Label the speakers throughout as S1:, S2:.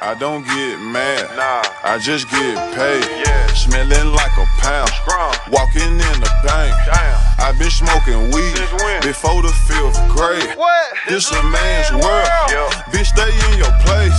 S1: I don't get mad,
S2: Nah.
S1: I just get paid.
S2: Yeah.
S1: Smelling like a pound,
S2: Strong.
S1: walking in the bank.
S2: Damn.
S1: i been smoking weed before the fifth grade.
S2: What?
S1: This a man's world.
S2: Yeah.
S1: Bitch, stay in your place.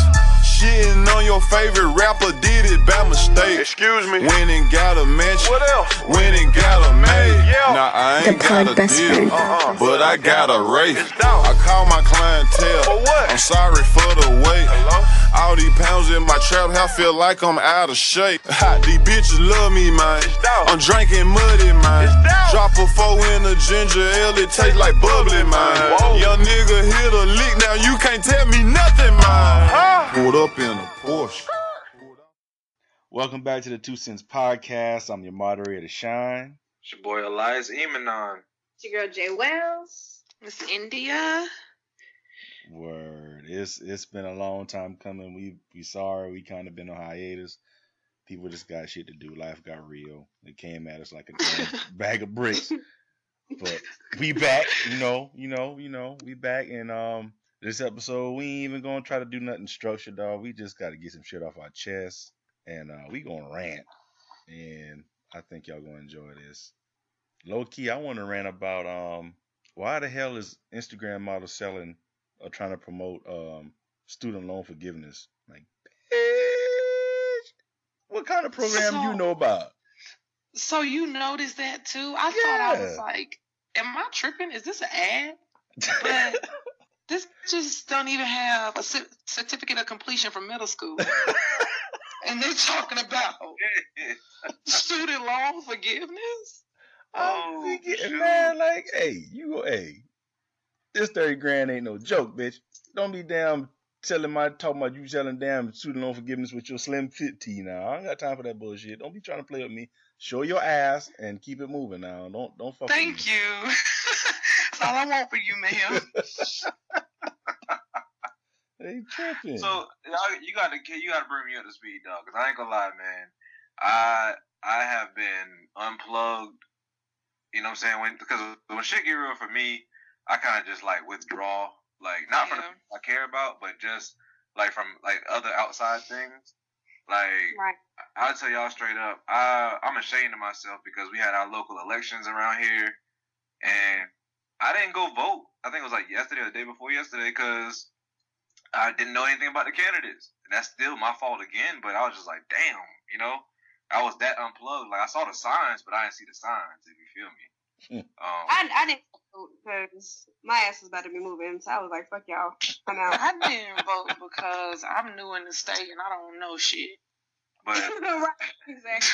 S1: Shitting on your favorite rapper did it by mistake.
S2: Excuse me.
S1: Went and got a mansion.
S2: What else?
S1: Went and got a maid.
S2: Yeah.
S1: Now I
S3: The
S1: ain't got a
S3: best
S1: deal.
S2: Uh-uh.
S1: but I got a rate.
S2: It's.
S1: I call my clientele.
S2: For what?
S1: I'm sorry for the wait.
S2: Hello?
S1: All these pounds in my trap house feel like I'm out of shape. Ha, these bitches love me, man.
S2: It's.
S1: I'm drinking muddy, man. Drop a four in a ginger ale, it tastes like bubbly, man.
S2: Whoa.
S1: Young nigga hit a lick, now you can't tell me nothing, man.
S2: Huh?
S1: Pulled up in a Porsche.
S4: Welcome back to the Two Cents Podcast. I'm your moderator, Shine.
S2: It's your boy Elias Emanon.
S5: It's your girl Jay Wells.
S6: Miss India.
S4: Word. It's it's been a long time coming. We we sorry. We kind of been on hiatus. People just got shit to do. Life got real. It came at us like a bag of bricks. But we back. You know. You know. You know. We back. And um, this episode we ain't even gonna try to do nothing structured, dog. We just got to get some shit off our chest, and uh, we gonna rant. And I think y'all gonna enjoy this. Low key, I want to rant about um, why the hell is Instagram models selling or trying to promote um student loan forgiveness? Like, bitch, what kind of program do you know about?
S6: So you noticed that too? I thought I was like, am I tripping? Is this an ad? But this just don't even have a certificate of completion from middle school. and they're talking about student loan forgiveness?
S4: I'm
S2: Oh, oh
S4: thinking,
S2: shoot.
S4: man, like, hey, you, hey, this thirty grand ain't no joke, bitch. Don't be damn telling my talking about you telling damn student loan forgiveness with your slim fit tee now. I ain't got time for that bullshit. Don't be trying to play with me. Show your ass and keep it moving now. Don't don't fuck with
S6: Thank you. That's all I want for you, ma'am.
S4: They tripping.
S2: So y'all, you got to you got to bring me up to speed, dog. Cause I ain't gonna lie, man. I I have been unplugged. You know what I'm saying? When because when shit get real for me, I kind of just like withdraw. Like not from the
S6: Yeah.
S2: people I care about, but just like from like other outside things. Like
S5: Right.
S2: I'll tell y'all straight up, I I'm ashamed of myself because we had our local elections around here, and I didn't go vote. I think it was like yesterday or the day before yesterday because I didn't know anything about the candidates, and that's still my fault again. But I was just like, damn, you know, I was that unplugged. Like I saw the signs, but I didn't see the signs. If you feel me. um,
S5: I, I didn't vote because my ass was about to be moving, so I was like, "Fuck y'all, I'm out."
S6: I didn't vote because I'm new in the state and I don't know shit.
S2: but
S5: right, exactly.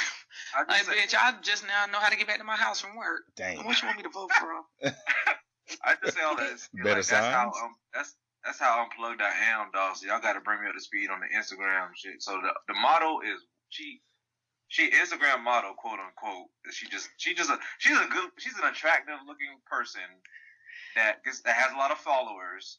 S2: I
S6: Like,
S2: just, say,
S6: bitch, I just now know how to get back to my house from work.
S4: Damn.
S6: What you want me to vote for?
S2: I just say all that.
S4: Better
S2: like, that's how um, that's that's how unplugged I am, dog. So y'all got to bring me up to speed on the Instagram shit. So the the model is she she Instagram model, quote unquote. She just she just a she's a good she's an attractive looking person that gets that has a lot of followers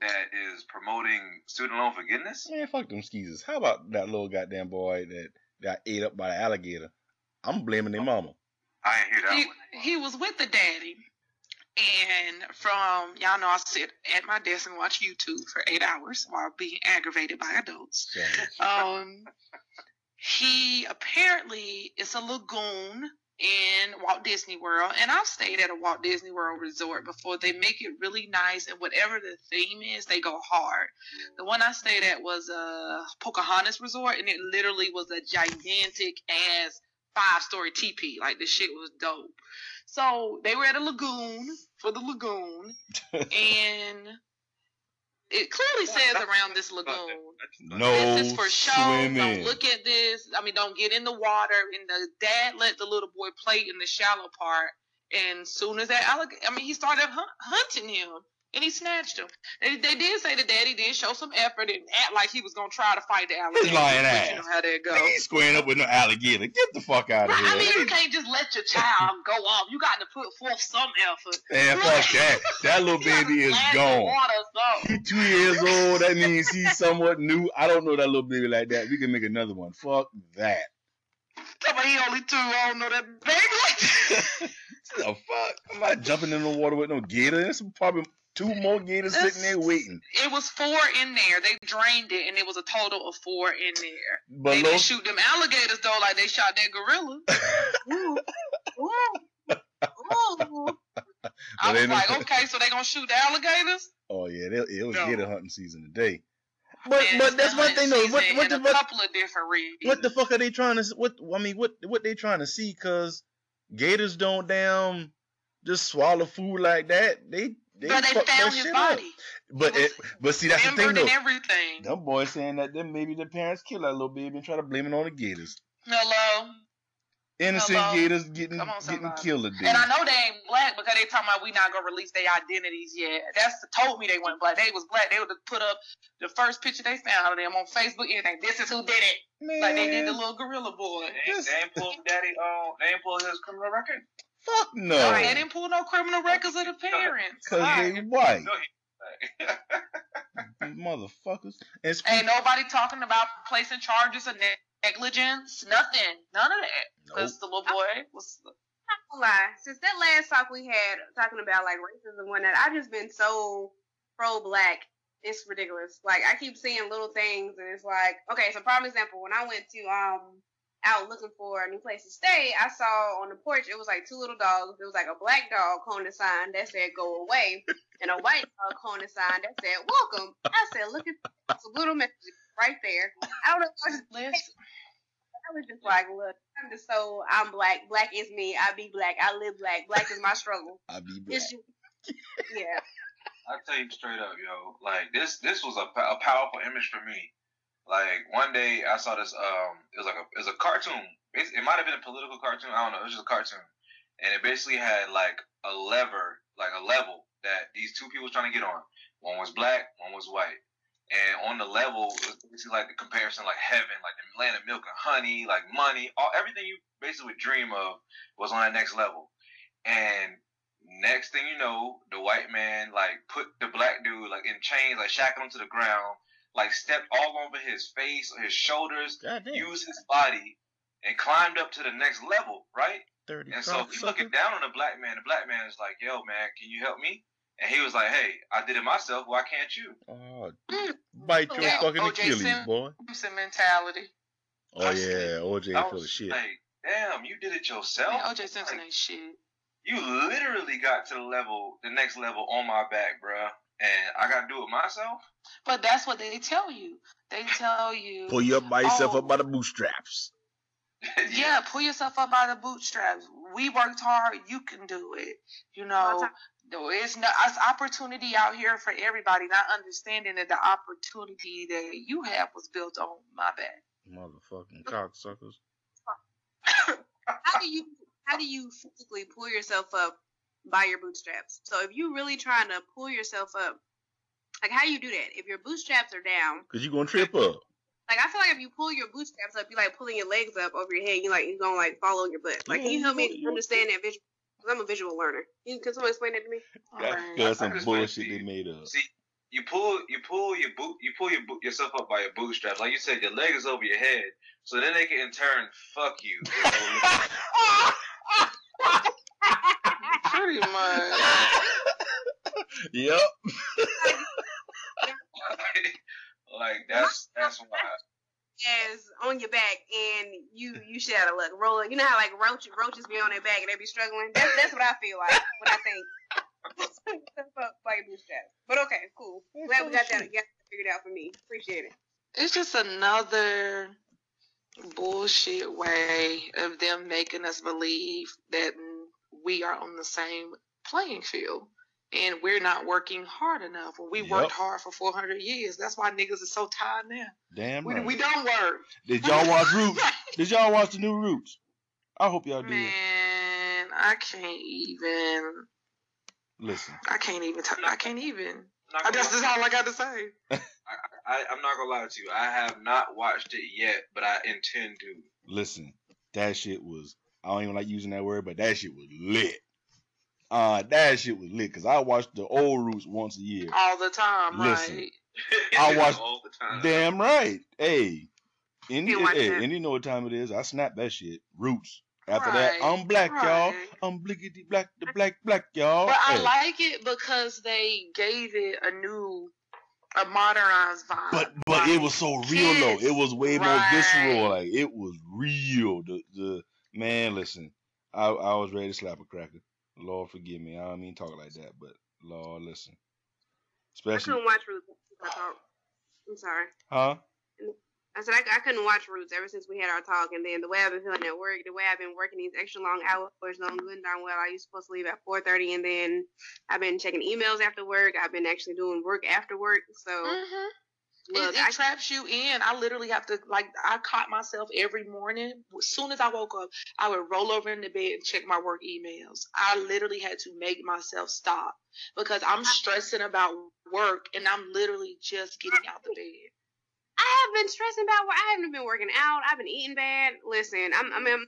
S2: that is promoting student loan forgiveness.
S4: Man, fuck them skeezers. How about that little goddamn boy that got ate up by the alligator? I'm blaming their mama.
S2: I ain't hear that
S6: He,
S2: one.
S6: he was with the daddy. And from, y'all know I sit at my desk and watch YouTube for eight hours while being aggravated by adults.
S4: So,
S6: Um, he apparently is a lagoon in Walt Disney World, and I've stayed at a Walt Disney World resort before. They make it really nice, and whatever the theme is, they go hard. The one I stayed at was a Pocahontas resort, and it literally was a gigantic ass five story teepee. Like the shit was dope. So they were at a lagoon for the lagoon, and it clearly says around this lagoon
S4: no
S6: this is for show.
S4: swimming.
S6: Don't look at this. I mean, don't get in the water. And the dad let the little boy play in the shallow part. And soon as that alligator, I mean, he started hunt, hunting him, and he snatched him. They, they did say the daddy did show some effort and act like he was gonna try to fight the alligator.
S4: He's
S6: lying
S4: ass.
S6: You know how that goes.
S4: ain't squaring up with no alligator. Get the fuck out of
S6: Right, I mean, you can't just let your child go off. You got to put forth some effort.
S4: Man, fuck that. That little baby is gone.
S6: water or something.
S4: He two years old. That means he's somewhat new. I don't know that little baby like that. We can make another one. Fuck that.
S6: Tell me he only two. I don't know that baby.
S4: the fuck? I'm not jumping in the water with no gator. It's probably two more gators sitting there waiting.
S6: It was four in there. They drained it, and it was a total of four in there.
S4: But
S6: they didn't shoot them alligators though, like they shot that gorilla.
S5: Ooh, ooh, ooh.
S6: I was
S4: they
S6: like,
S4: don't-
S6: okay, so they gonna shoot the alligators?
S4: oh yeah, they, it was
S6: No.
S4: gator hunting season today. But
S6: And
S4: but that's
S6: the
S4: one
S6: hunt
S4: thing though. What what the
S6: a
S4: fuck?
S6: couple of different reasons.
S4: What the fuck are they trying to? What I mean, what what they trying to see? Cause gators don't damn just swallow food like that. They they
S6: But they found his
S4: shit up.
S6: body.
S4: But
S6: It
S4: it, but see that's the thing
S6: Membered
S4: though.
S6: and everything.
S4: Them boys saying that then maybe the parents killed that little baby and try to blame it on the gators.
S6: Hello.
S4: Innocent
S6: Hello?
S4: gators getting
S6: on,
S4: getting killed today.
S6: And I know they ain't black because they talking about we not gonna release their identities yet. That's told me they weren't black. They was black. They would have put up the first picture they found of them on Facebook. Anything. This is who did it.
S4: Man,
S6: Like they did the little gorilla boy.
S2: They ain't, they ain't pulled daddy. Um, they ain't pulled his criminal record.
S4: Fuck no,
S6: No, they didn't pull no criminal records of the parents.
S4: cause
S6: Why?
S4: they white
S2: No,
S4: motherfuckers. And speak,
S6: Ain't nobody talking about placing charges of negligence. Nothing. None of that.
S4: nope.
S6: Because the little boy was.
S5: not gonna lie. Since that last talk we had talking about like racism and whatnot, I've just been so pro black. It's ridiculous. Like I keep seeing little things, and it's like, okay. So, prime example, when I went to um out looking for a new place to stay, I saw on the porch it was like two little dogs. It was like a black dog holding a sign that said "Go away," and a white dog holding a sign that said "Welcome." I said, "Look at some little message right there." I don't know. I was just
S6: Listen,
S5: I was just like, look, I'm just so I'm black. Black is me. I be black. I live black. Black is my struggle.
S4: I be black.
S5: It's just, yeah.
S2: I tell you straight up, yo. Like this, this was a, a powerful image for me. Like one day I saw this. Um, it was like a, it was a cartoon. It, it might have been a political cartoon. I don't know. It was just a cartoon, and it basically had like a lever, like a level that these two people was trying to get on. One was black, one was white. And on the level, it was basically like the comparison, like heaven, like the land of milk and honey, like money, all everything you basically would dream of was on that next level. And next thing you know, the white man like put the black dude like in chains, like shackled him to the ground, like stepped all over his face or his shoulders, used his body, and climbed up to the next level, right?
S4: Thirty
S2: And so he's looking down on the black man. The black man is like, "Yo, man, can you help me?" And he was like, "Hey, I did it myself. Why can't you?"
S4: Oh, bite your
S6: Yeah,
S4: fucking
S6: O.J.
S4: Achilles,
S6: Simpson.
S4: boy.
S6: Simpson mentality.
S4: Oh yeah, OJ
S2: I
S4: full of shit.
S2: Like, damn, you did it yourself.
S6: Man, OJ Simpson ain't shit.
S2: You literally got to the level, the next level on my back, bruh. And I gotta do it myself.
S6: But that's what they tell you. They tell you,
S4: Pull you up by yourself
S6: Oh.
S4: up by the oh, bootstraps.
S6: yeah, pull yourself up by the bootstraps. We worked hard. You can do it. You know, there's no. It's opportunity out here for everybody. Not understanding that the opportunity that you have was built on my back.
S4: Motherfucking cocksuckers.
S5: How do you how do you physically pull yourself up by your bootstraps? So if you really trying to pull yourself up, like how you do that? If your bootstraps are down,
S4: Cause you're gonna trip up.
S5: like I feel like if you pull your bootstraps up, you like pulling your legs up over your head. You like you gonna like fall on your butt. Like can you help me understand that visual? Cause I'm a visual learner. You, can someone explain that to me?
S4: That's
S6: Alright.
S4: that's some bullshit they made up.
S2: See, you pull, you pull your boot, you pull your boot, yourself up by your bootstraps. Like you said, your leg is over your head, so then they can in turn fuck you.
S6: Pretty much.
S4: Yep.
S2: like that's that's why.
S5: as on your back and you you should have to look rolling. You know how like roach, roaches be on their back and they be struggling. That's that's what I feel like when I think like bootstraps. But okay, cool. Glad we got that got that figured out for me. Appreciate it.
S6: It's just another bullshit way of them making us believe that we are on the same playing field and we're not working hard enough. When we
S4: Yep.
S6: worked hard for 400 years, that's why niggas are so tired now.
S4: Damn
S6: We,
S4: right.
S6: we don't work.
S4: Did y'all watch Roots? Did y'all watch the new Roots? I hope y'all did.
S6: Man, I can't even.
S4: Listen,
S6: I can't even. T- I can't even. I
S2: gonna
S6: guess that's
S2: lie-
S6: all I got to say.
S2: I, I, I'm not gonna lie to you. I have not watched it yet, but I intend to.
S4: listen. That shit was. I don't even like using that word, but that shit was lit. Uh, that shit was lit because I watched the old Roots once a year.
S6: All the time,
S4: Listen.
S6: right?
S4: I watched-
S2: all the time.
S4: Damn right. Hey, Indy,
S5: You watch
S4: hey,
S5: that?
S4: Indy know what time it is. I snap that shit. Roots. After that, I'm black, y'all. I'm blickety black, the black, black, y'all.
S6: But I like it because they gave it a new, a modernized vibe.
S4: But but it was so real though. It was way more visceral. Like it was real. The the man, listen, I I was ready to slap a cracker. Lord forgive me. I don't mean talk like that, but Lord listen.
S5: I couldn't watch Roots. I thought. I'm sorry.
S4: huh?
S5: I said I, I couldn't watch Roots ever since we had our talk, and then the way I've been feeling at work, the way I've been working these extra long hours, knowing good and darn well I was supposed to leave at 4:30, and then I've been checking emails after work. I've been actually doing work after work. So
S6: Mhm.
S5: Look,
S6: it, it
S5: I,
S6: traps you in. I literally have to like. I caught myself every morning. As soon as I woke up, I would roll over in the bed and check my work emails. I literally had to make myself stop because I'm stressing about work and I'm literally just getting out the bed.
S5: I have been stressing about work. I haven't been working out. I've been eating bad. Listen, I'm I'm, I'm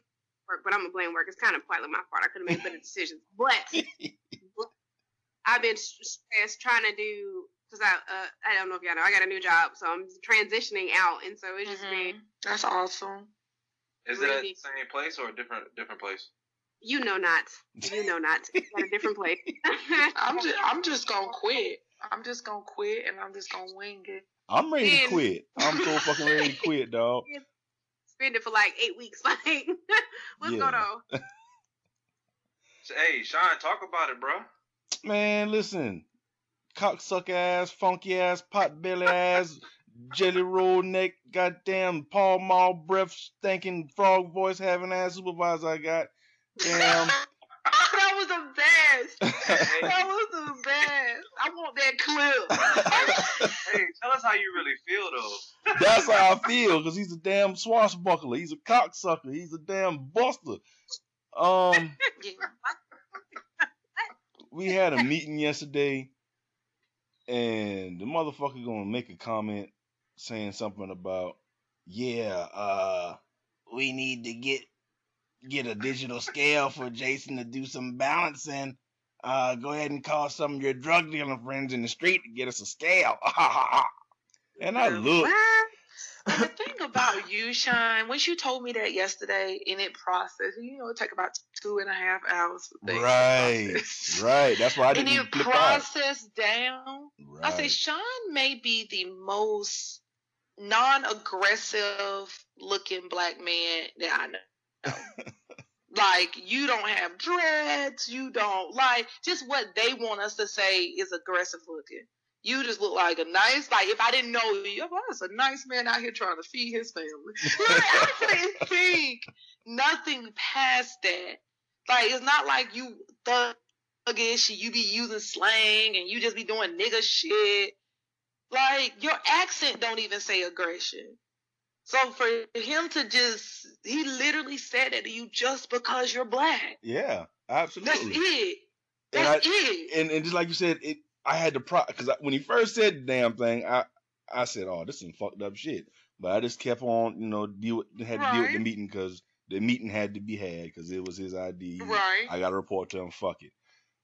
S5: work, but I'm gonna blame work. It's kind of partly my fault. I could have made better decisions, but I've been stressed trying to do because I uh, I don't know if y'all know I got a new job, so I'm transitioning out, and so it's just been
S6: Mhm. That's awesome.
S2: Is it the same place or a different different place?
S5: you know not you know not at a different place.
S6: I'm just I'm just gonna quit. I'm just gonna quit and I'm just gonna wing it.
S4: I'm ready to quit. I'm so fucking ready to quit, dog.
S5: spend it for like eight weeks. Like, what's
S4: Yeah.
S5: going on?
S2: Hey, Sean, talk about it, bro.
S4: Man, listen. Cocksucker ass, funky ass, pot belly ass, jelly roll neck, goddamn Pall Mall breath stinking frog voice having ass supervisor I got. Damn.
S6: that was the best. That was the best. I want that clip.
S2: Hey, tell us how you really feel though.
S4: That's how I feel, because he's a damn swashbuckler. He's a cocksucker. He's a damn buster. Um, we had a meeting yesterday, and the motherfucker gonna make a comment saying something about, yeah, uh, we need to get get a digital scale for Jason to do some balancing. Uh, go ahead and call some of your drug dealing friends in the street to get us a scale. and I look.
S5: What?
S6: And the thing about you, Shine, once you told me that yesterday and it processed, you know, it take about two and a half hours
S4: Right, right. That's why I
S6: And
S4: didn't
S6: it
S4: flip out.
S6: processed down.
S4: Right.
S6: I say Sean may be the most non-aggressive looking black man that I know. like you don't have dreads, you don't like just what they want us to say is aggressive looking. You just look like a nice, like if I didn't know you, oh, that's a nice man out here trying to feed his family. Like, I couldn't think nothing past that. Like it's not like you thuggish, you be using slang and you just be doing nigga shit. Like your accent don't even say aggression. So for him to just, he literally said it to you just because you're black.
S4: yeah, absolutely.
S6: That's it.
S4: And
S6: That's
S4: I-
S6: it.
S4: and and just like you said, it I had to pro because when he first said the damn thing, I I said, oh, this is some fucked up shit. But I just kept on, you know, deal with had to deal with the meeting because the meeting had to be had because it was his ID.
S6: Right.
S4: I got to report to him. Fuck it.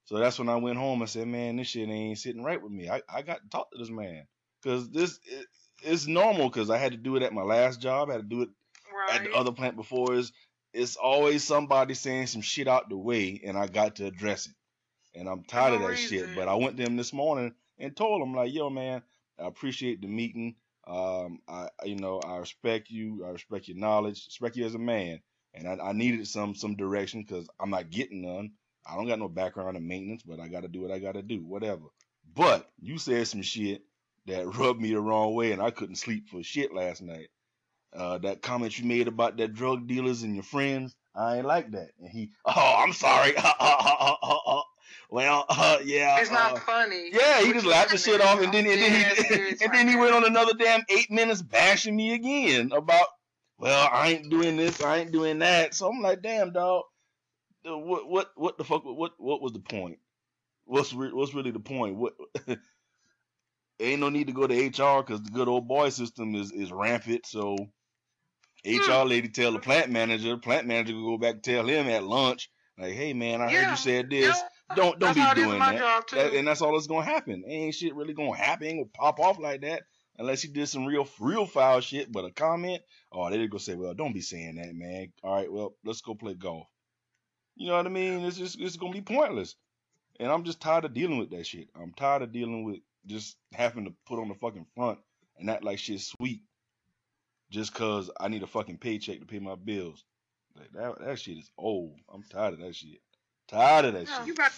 S4: So that's when I went home and said, man, this shit ain't sitting right with me. I, I got to talk to this man because this it, it's normal because I had to do it at my last job. I had to do it at the other plant before is it's always somebody saying some shit out the way and I got to address it. And I'm tired
S6: no
S4: of that shit. But I went to him this morning and told him like, yo man, I appreciate the meeting. Um I you know, I respect you, I respect your knowledge, respect you as a man. And I, I needed some some direction because I'm not getting none. I don't got no background in maintenance, but I gotta do what I gotta do, whatever. But you said some shit that rubbed me the wrong way and I couldn't sleep for shit last night uh, that comment you made about that drug dealers and your friends. I ain't like that. And he, oh, I'm sorry. well, uh, yeah.
S6: It's
S4: uh,
S6: not funny.
S4: yeah, he
S6: What
S4: just laughed the shit off, and then and then he and
S6: right
S4: then he went on another damn eight minutes bashing me again about, well, I ain't doing this, I ain't doing that. So I'm like, damn, dog, uh, what what what the fuck? What what was the point? What's re- what's really the point? What? ain't no need to go to HR because the good old boy system is is rampant. So HR lady tell the plant manager, plant manager go back and tell him at lunch, like, hey man, I heard you said this. Don't don't
S6: That's
S4: be doing that. That- And that's all that's gonna happen. Ain't shit really gonna happen. Ain't gonna pop off like that. Unless he did some real real foul shit, but a comment, oh, they gonna say, well, don't be saying that, man. All right, well, let's go play golf. You know what I mean? It's just it's gonna be pointless. And I'm just tired of dealing with that shit. I'm tired of dealing with just having to put on the fucking front and act like shit's sweet just cause I need a fucking paycheck to pay my bills. Like that that shit is old. I'm tired of that shit. Tired of that
S6: No.
S4: shit.
S5: You brought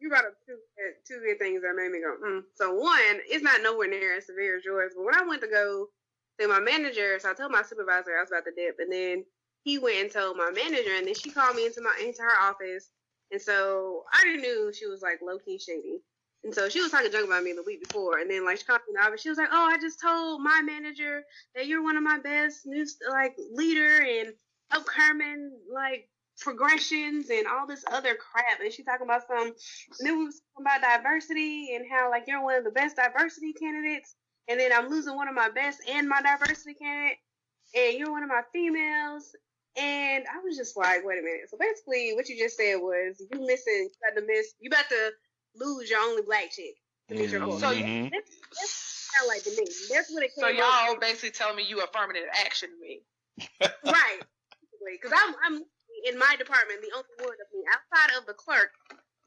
S5: you brought up two uh, two good things that made me go. Mm. So one, it's not nowhere near as severe as yours. But when I went to go see my manager, so I told my supervisor I was about to dip, and then he went and told my manager, and then she called me into my into her office, and so I already knew she was like low key shady. And so she was talking junk about me the week before, and then like she called me in the office. She was like, "Oh, I just told my manager that you're one of my best new like leader and upcoming like progressions and all this other crap." And she talking about some, and then we was talking about diversity and how like you're one of the best diversity candidates, and then I'm losing one of my best and my diversity candidate, and you're one of my females. And I was just like, wait a minute. So basically, what you just said was you missing, you about to miss, you about to lose your only black chick to meet your goal. So
S4: Mhm.
S5: that's, that's kind of like to me. That's what it came
S6: So y'all
S5: to.
S6: basically telling me you affirmative action me.
S5: right? Because I'm I'm in my department the only one of me outside of the clerk,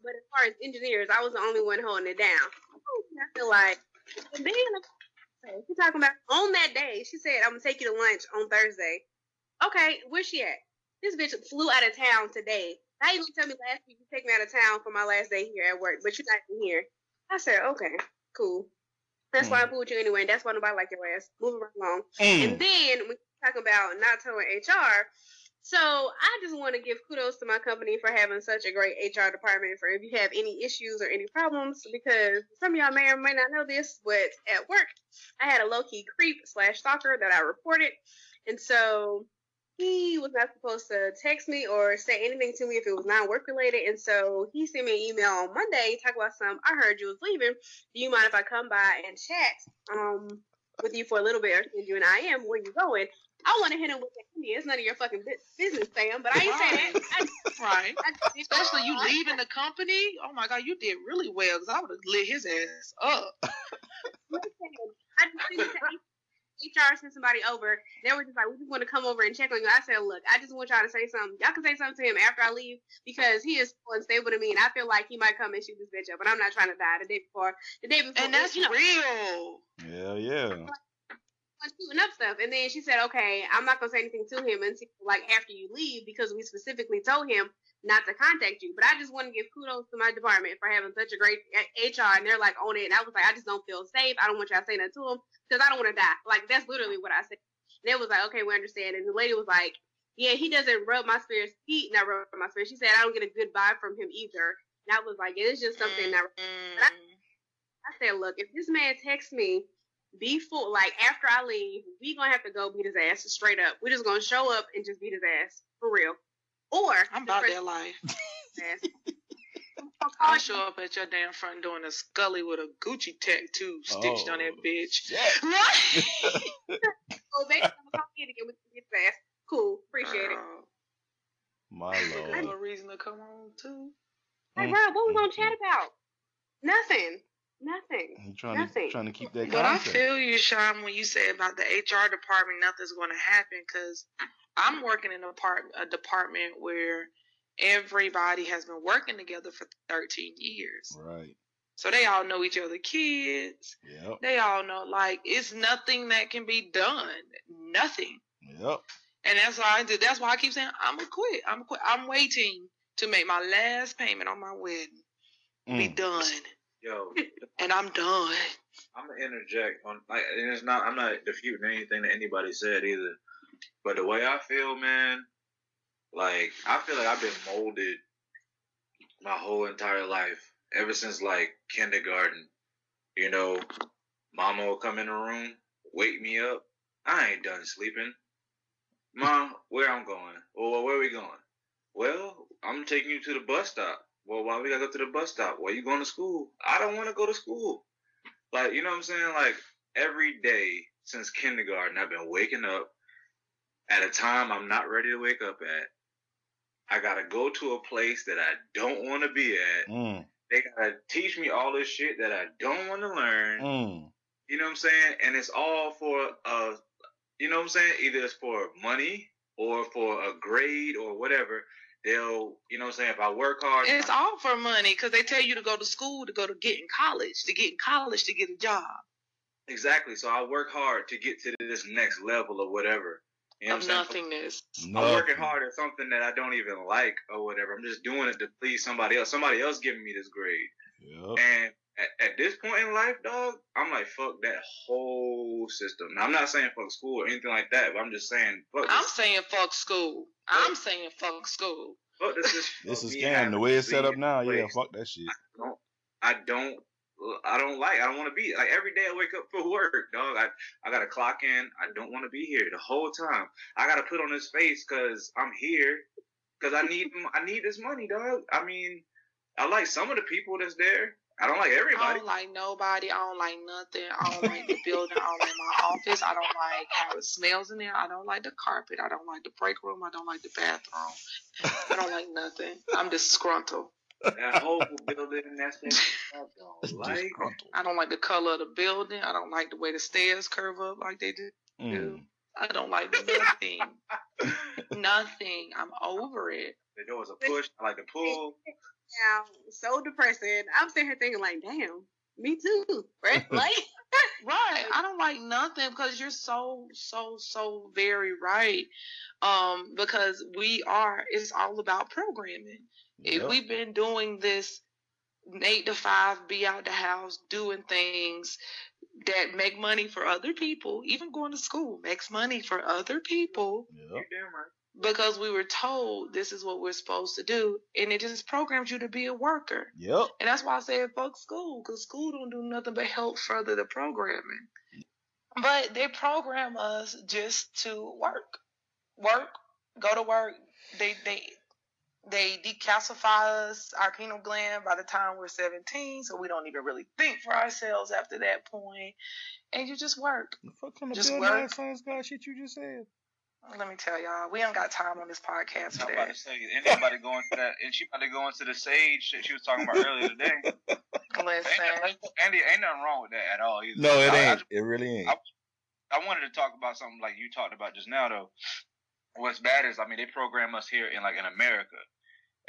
S5: but as far as engineers, I was the only one holding it down. I feel like and then she talking about on that day. She said, "I'm gonna take you to lunch on Thursday." Okay, where's she at? This bitch flew out of town today. Now you gonna tell me last week you take me out of town for my last day here at work, but you're not even here. I said, okay, cool. That's why I pulled you anyway. and That's why nobody like your ass. Moving right along. And
S4: Mm.
S5: then we talk about not telling HR. So I just want to give kudos to my company for having such a great HR department. For if you have any issues or any problems, because some of y'all may or may not know this, but at work I had a low key creep slash stalker that I reported, and so he was not supposed to text me or say anything to me if it was not work related. And so he sent me an email on Monday talk about some. I heard you was leaving. Do you mind if I come by and chat um with you for a little bit or send you an I am where you going? I want to hit him with that. It's none of your fucking business, Sam. But I ain't saying that. I,
S6: Right.
S5: I
S6: Especially you leaving the company. Oh my god, you did really well because I would have lit his ass up.
S5: I just sent it HR sent somebody over. They were just like, we just want to come over and check on you. I said, look, I just want y'all to say something. Y'all can say something to him after I leave because he is unstable to me, and I feel like he might come and shoot this bitch up. But I'm not trying to die the day before. The day before,
S6: And that's real.
S4: Hell yeah.
S5: was shooting up stuff. And then she said, okay, I'm not gonna say anything to him until like after you leave because we specifically told him not to contact you. But I just want to give kudos to my department for having such a great HR, and they're like on it. And I was like, I just don't feel safe. I don't want y'all to say that to him because I don't want to die. Like that's literally what I said. And it was like, okay, we understand. And the lady was like, yeah, he doesn't rub my spirits. He not rub my spirits. She said I don't get a good vibe from him either. And I was like, yeah, it's just something that
S6: Mm.
S5: I said, look, if this man texts me before, like after I leave, we gonna have to go beat his ass straight up. We're just gonna show up and just beat his ass for real. Or
S6: I'm about that life. I'll show up at your damn front door in a Scully with a Gucci tattoo stitched on that
S4: Oh,
S6: bitch.
S4: shit.
S6: Right?
S5: Oh, baby, I'm gonna call in again with his ass. Cool, appreciate it.
S6: Girl,
S4: My
S6: There's
S4: lord.
S6: a reason to come on too.
S5: Hey, bro, what we gonna
S4: mm,
S5: chat about? Nothing. Nothing.
S4: He trying to
S5: Nothing.
S4: trying to keep that going.
S6: But I feel you, Sean, when you say about the HR department, nothing's going to happen because I'm working in a, part, a department where everybody has been working together for 13 years.
S4: Right.
S6: So they all know each other kids.
S4: Yep.
S6: They all know, like, it's nothing that can be done. Nothing.
S4: Yep.
S6: And that's why I did. That's why I keep saying I'm gonna quit. I'm quit. I'm waiting to make my last payment on my wedding. Be
S4: Mm.
S6: done,
S2: Yo,
S6: and I'm done.
S2: I'm gonna interject on like, and it's not. I'm not disputing anything that anybody said either. But the way I feel, man, like I feel like I've been molded my whole entire life, ever since like kindergarten. You know, mama will come in the room, wake me up. I ain't done sleeping. Mom, where I'm going? Well, where we going? Well, I'm taking you to the bus stop. Well, why we gotta go to the bus stop? Where you going to school? I don't want to go to school. Like, you know what I'm saying? Like, every day since kindergarten, I've been waking up at a time I'm not ready to wake up at. I gotta go to a place that I don't want to be at.
S4: Mm.
S2: They gotta teach me all this shit that I don't want to learn.
S4: Mm.
S3: You know what I'm saying? And it's all for uh, you know what I'm saying? Either it's for money or for a grade or whatever. They'll, you know what I'm saying? If I work hard,
S6: It's all for money because they tell you to go to school to go to get in college, to get in college to get a job
S3: exactly. So I work hard to get to this next level or whatever. You know
S6: of
S3: what I'm saying?
S6: nothingness.
S3: I'm working hard at something that I don't even like or whatever. I'm just doing it to please somebody else. Somebody else giving me this grade.
S4: Yep.
S3: And at, at this point in life, dog, I'm like, fuck that whole system. Now, I'm not saying fuck school or anything like that, but I'm just saying fuck
S6: I'm
S3: this,
S6: saying fuck school. I'm saying fuck school.
S3: fuck this system.
S4: This is
S3: me
S4: scam. The way it's set up now,
S3: a
S4: yeah, fuck that shit.
S3: I don't, I don't, I don't like. I don't want to be like every day. I wake up for work, dog. I I gotta clock in. I don't want to be here the whole time. I gotta put on this face because I'm here because I need I need this money, dog. I mean, I like some of the people that's there. I don't like everybody.
S6: I don't like nobody. I don't like nothing. I don't like the building. I don't like my office. I don't like how it smells in there. I don't like the carpet. I don't like the break room. I don't like the bathroom. I don't like nothing. I'm disgruntled.
S3: that whole building. That's what I don't like.
S4: Disgruntled.
S6: I don't like the color of the building. I don't like the way the stairs curve up like they do.
S4: Mm.
S6: I don't like nothing. nothing. I'm over it.
S3: The door's a push. I like to pull.
S5: Now, so depressing. I'm sitting here thinking like, damn, me too. Right? Like,
S6: Right. I don't like nothing because you're so, so, so very right. Um, because we are, it's all about programming. If we've been doing this eight to five, be out the house, doing things that make money for other people, even going to school makes money for other people
S4: Yep.
S3: You damn right.
S6: Because we were told this is what we're supposed to do. And it just programs you to be a worker.
S4: Yep.
S6: And that's why I said fuck school, because school don't do nothing but help further the programming. But they program us just to work, work, go to work. They they they decalcify us, our pineal gland, by the time we're 17, so we don't even really think for ourselves after that point. And you just work.
S4: The fuck kind of
S6: Just
S4: Bill
S6: work.
S4: Nye Science God shit you just said?
S6: Let me tell y'all, we don't got time on this podcast
S2: I'm
S6: for
S2: about
S6: that.
S2: to say, anybody going to that, and she about to go into the sage that she was talking about earlier today. Ain't,
S6: Listen,
S2: ain't, Andy, ain't nothing wrong with that at all. Either.
S4: No, it
S2: I- I
S4: ain't. It really ain't.
S2: I- I wanted to talk about something like you talked about just now, though. What's bad is, I mean, they program us here in like in America,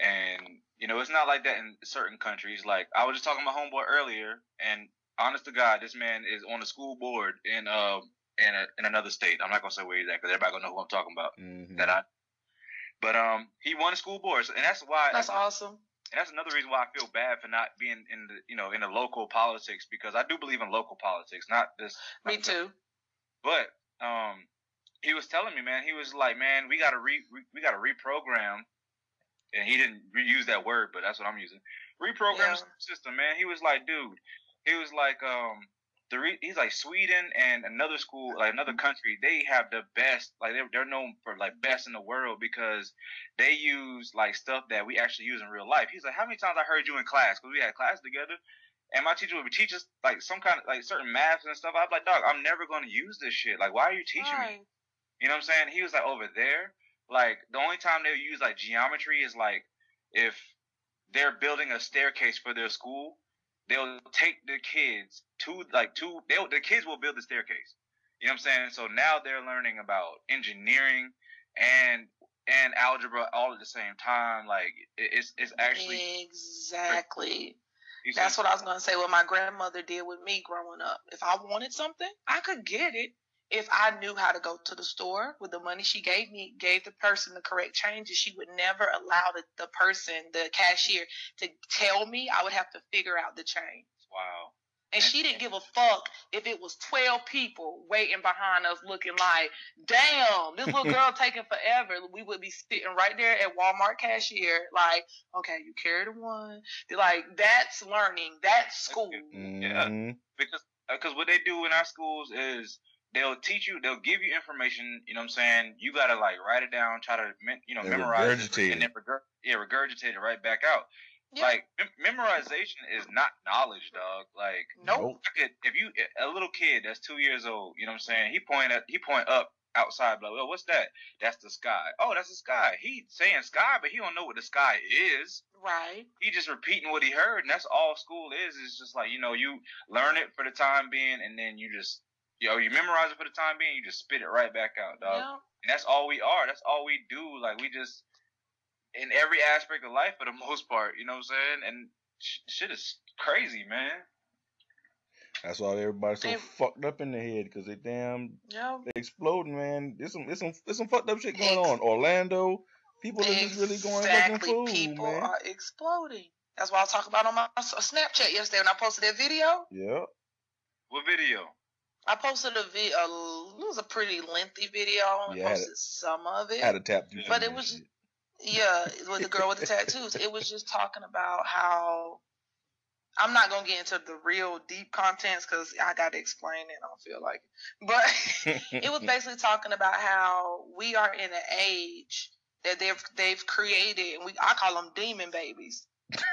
S2: and you know, it's not like that in certain countries. Like I was just talking to my homeboy earlier, and honest to God, this man is on the school board in uh in a, in another state. I'm not gonna say where he's at because everybody gonna know who I'm talking about.
S4: Mhm.
S2: That I. But um, he won the school board, so- and that's why.
S6: that's awesome.
S2: And that's another reason why I feel bad for not being in the you know in the local politics because I do believe in local politics, not this.
S6: Me too.
S2: But um, he was telling me, man, he was like, man, we gotta re, re we gotta reprogram, and he didn't reuse that word, but that's what I'm using. Reprogram
S6: Yeah.
S2: the system, man. He was like, dude, he was like, um, the re- he's like Sweden and another school, like another country, they have the best, like they're they're known for like best in the world because they use like stuff that we actually use in real life. He's like, how many times I heard you in class because we had class together. And my teacher would teach us like some kind of like certain maths and stuff. I'm like, dog, I'm never gonna use this shit. Like, why are you teaching me? You know what I'm saying? He was like over there. Like the only time they'll use like geometry is like if they're building a staircase for their school, they'll take the kids to like two they'll the kids will build the staircase. You know what I'm saying? So now they're learning about engineering and and algebra all at the same time. Like it's it's actually
S6: exactly. That's what I was gonna say. What my grandmother did with me growing up. If I wanted something, I could get it. If I knew how to go to the store with the money she gave me, gave the person the correct change, she would never allow the, the person, the cashier, to tell me. I would have to figure out the change.
S2: wow.
S6: And she didn't give a fuck if it was 12 people waiting behind us looking like, damn, this little girl taking forever. We would be sitting right there at Walmart cashier, like, okay, you carry the one. They're like, that's learning. That's school.
S2: Yeah.
S4: Mhm.
S2: because because what they do in our schools is they'll teach you they'll give you information you know what i'm saying you gotta like write it down try to you know
S4: And
S2: memorize it and then regurg- yeah regurgitate it right back out
S6: Yeah.
S2: like mem- memorization is not knowledge dog like
S6: Nope.
S2: Could, if you a little kid that's two years old you know what i'm saying he point at he point up outside. Like, well, what's that? That's the sky. Oh, that's the sky. He saying sky, but he don't know what the sky is.
S6: Right.
S2: He just repeating what he heard, and that's all school is. Is just like you know, you learn it for the time being, and then you just you know, you memorize it for the time being, you just spit it right back out, dog. And that's all we are. That's all we do. Like we just in every aspect of life for the most part. You know what I'm saying? And sh- shit is crazy, man.
S4: That's why everybody's so
S6: They-
S4: fucked up in the head because they damn
S6: Yeah.
S4: they exploding, man. There's some there's some there's some fucked up shit going on. Orlando, people are just really going fucking
S6: Exactly.
S4: fool,
S6: People
S4: man.
S6: are exploding. That's what I was talking about on my Snapchat yesterday when I posted that video.
S4: Yeah.
S2: What video?
S6: I posted a video. It was a pretty lengthy video. I
S4: Yeah, I had
S6: posted some of it.
S4: I had to tap through.
S2: But
S6: it was-
S4: shit.
S6: Yeah, with the girl with the tattoos. It was just talking about how I'm not gonna get into the real deep contents because I got to explain it. I don't feel like it. But it was basically talking about how we are in an age that they've they've created, and we I call them demon babies.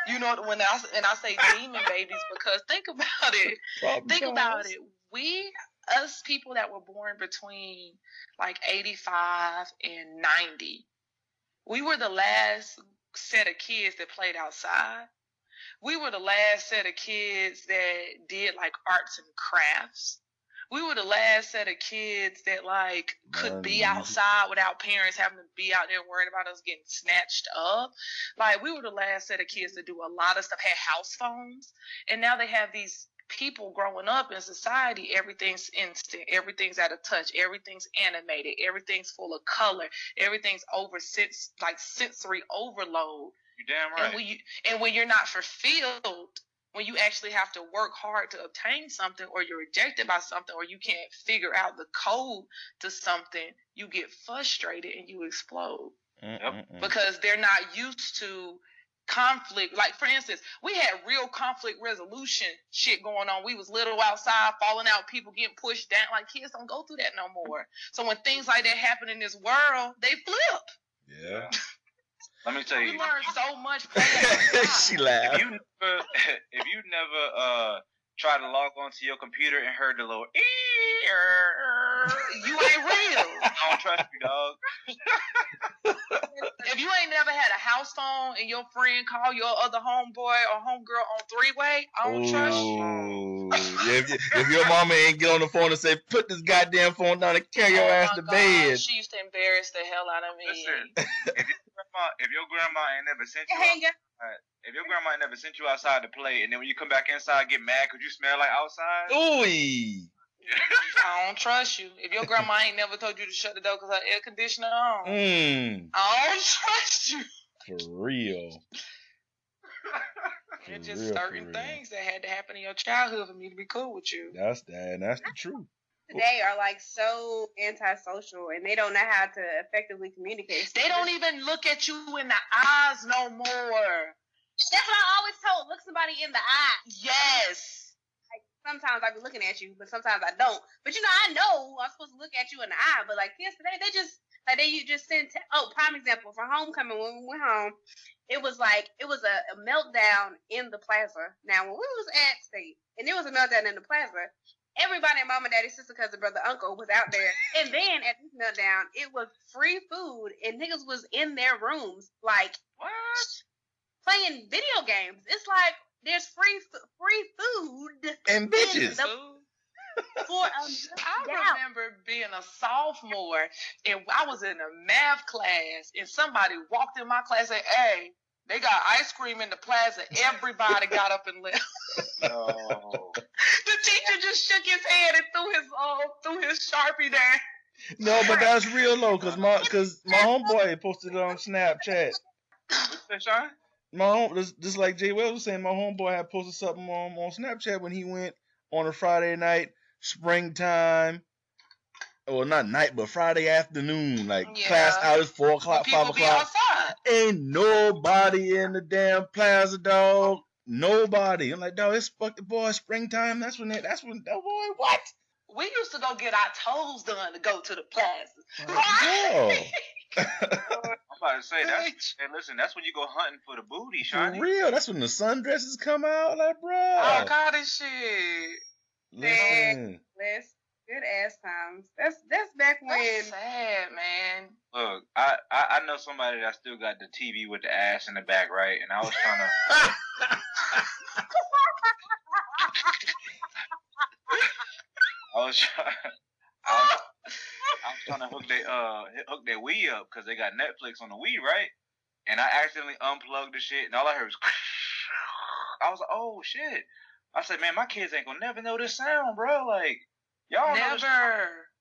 S6: You know when I and I say demon babies because think about it. Think about it. We us people that were born between like 85 and 90 we were the last set of kids that played outside. We were the last set of kids that did like arts and crafts. We were the last set of kids that like could be outside without parents having to be out there worrying about us getting snatched up. Like we were the last set of kids to do a lot of stuff had house phones and now they have these people growing up in society everything's instant everything's at a touch everything's animated everything's full of color everything's over sens- like sensory overload
S2: You damn
S6: and
S2: right.
S6: when you and when you're not fulfilled when you actually have to work hard to obtain something or you're rejected by something or you can't figure out the code to something you get frustrated and you explode
S4: Mm-mm-mm.
S6: because they're not used to conflict. Like for instance, we had real conflict resolution shit going on. We was little outside, falling out, people getting pushed down. Like kids don't go through that no more. So when things like that happen in this world, they flip.
S4: Yeah.
S2: Let me tell you.
S6: We
S2: you.
S6: learn so much. playing
S4: she
S2: If
S4: laughed.
S2: you never, if you never uh try to log onto your computer and heard the little,
S6: you ain't real.
S2: I don't trust you, dog.
S6: If you ain't never had a house phone and your friend call your other homeboy or homegirl on three way, I don't trust you.
S4: Yeah, if, you- if your mama ain't get on the phone and say, "Put this goddamn phone down and carry your
S6: Oh
S4: ass
S6: my
S4: to
S6: God,
S4: bed,"
S6: She used to embarrass the hell out of me.
S2: Listen, if your grandma, if your grandma ain't never sent you,
S5: Hang up.
S2: out, uh, if your grandma ain't never sent you outside to play, and then when you come back inside, get mad because you smell like outside.
S4: ooh,
S6: I don't trust you. If your grandma ain't never told you to shut the door because her air conditioner on,
S4: mm,
S6: I don't trust you.
S4: for real. For
S6: It's just
S4: real,
S6: certain things that had to happen in your childhood for me to be cool with you.
S4: That's that. And that's the truth.
S5: Today are like so antisocial and they don't know how to effectively communicate.
S6: They don't even look at you in the eyes no more.
S5: That's what I always told. Look somebody in the eye.
S6: Yes.
S5: Sometimes I be looking at you, but sometimes I don't. But you know, I know I'm supposed to look at you in the eye. But like kids today, they just like they you just send. Te- oh, prime example for homecoming when we went home, it was like it was a, a meltdown in the plaza. Now when we was at state, and there was a meltdown in the plaza. Everybody, mama, daddy, sister, cousin, brother, uncle was out there. And then at this meltdown, it was free food and niggas was in their rooms, like
S2: What?
S5: playing video games. It's like there's free free food
S4: And bitches.
S5: the- for a
S6: I
S5: meltdown.
S6: remember being a sophomore and I was in a math class and somebody walked in my class and said, Hey, they got ice cream in the plaza. Everybody got up and left.
S2: No.
S6: The teacher just shook his head and threw his uh, threw his sharpie down.
S4: No, but that's real low, cause my cause my homeboy posted it on Snapchat.
S2: What's that, Sean?
S4: My home, just, just like Jay Wells was saying, my homeboy had posted something on on Snapchat when he went on a Friday night, springtime. Well, not night, but Friday afternoon, like
S6: Yeah.
S4: class hours, four o'clock,
S6: People
S4: five o'clock.
S6: outside.
S4: Ain't nobody in the damn plaza, dog. Nobody. I'm like, dog, it's fuck the boy springtime. That's when that's when that boy, what?
S6: We used to go get our toes done to go to the plaza.
S4: Like,
S2: I'm about to say that's. Hey, listen, that's when you go hunting for the booty,
S4: yo, for real. That's when the sundresses come out, like,
S6: All
S4: bro.
S6: kind of shit.
S4: Listen,
S5: Liz, Good ass times. That's that's back when.
S6: That's sad, man.
S2: Look, I, I I know somebody that still got the TV with the ass in the back, right? And I was trying to. I was trying. I was, I was trying to hook their uh hook their Wii up because they got Netflix on the Wii, right? And I accidentally unplugged the shit, and all I heard was. I was like, oh shit. I said, man, my kids ain't gonna never know this sound, bro. Like, y'all know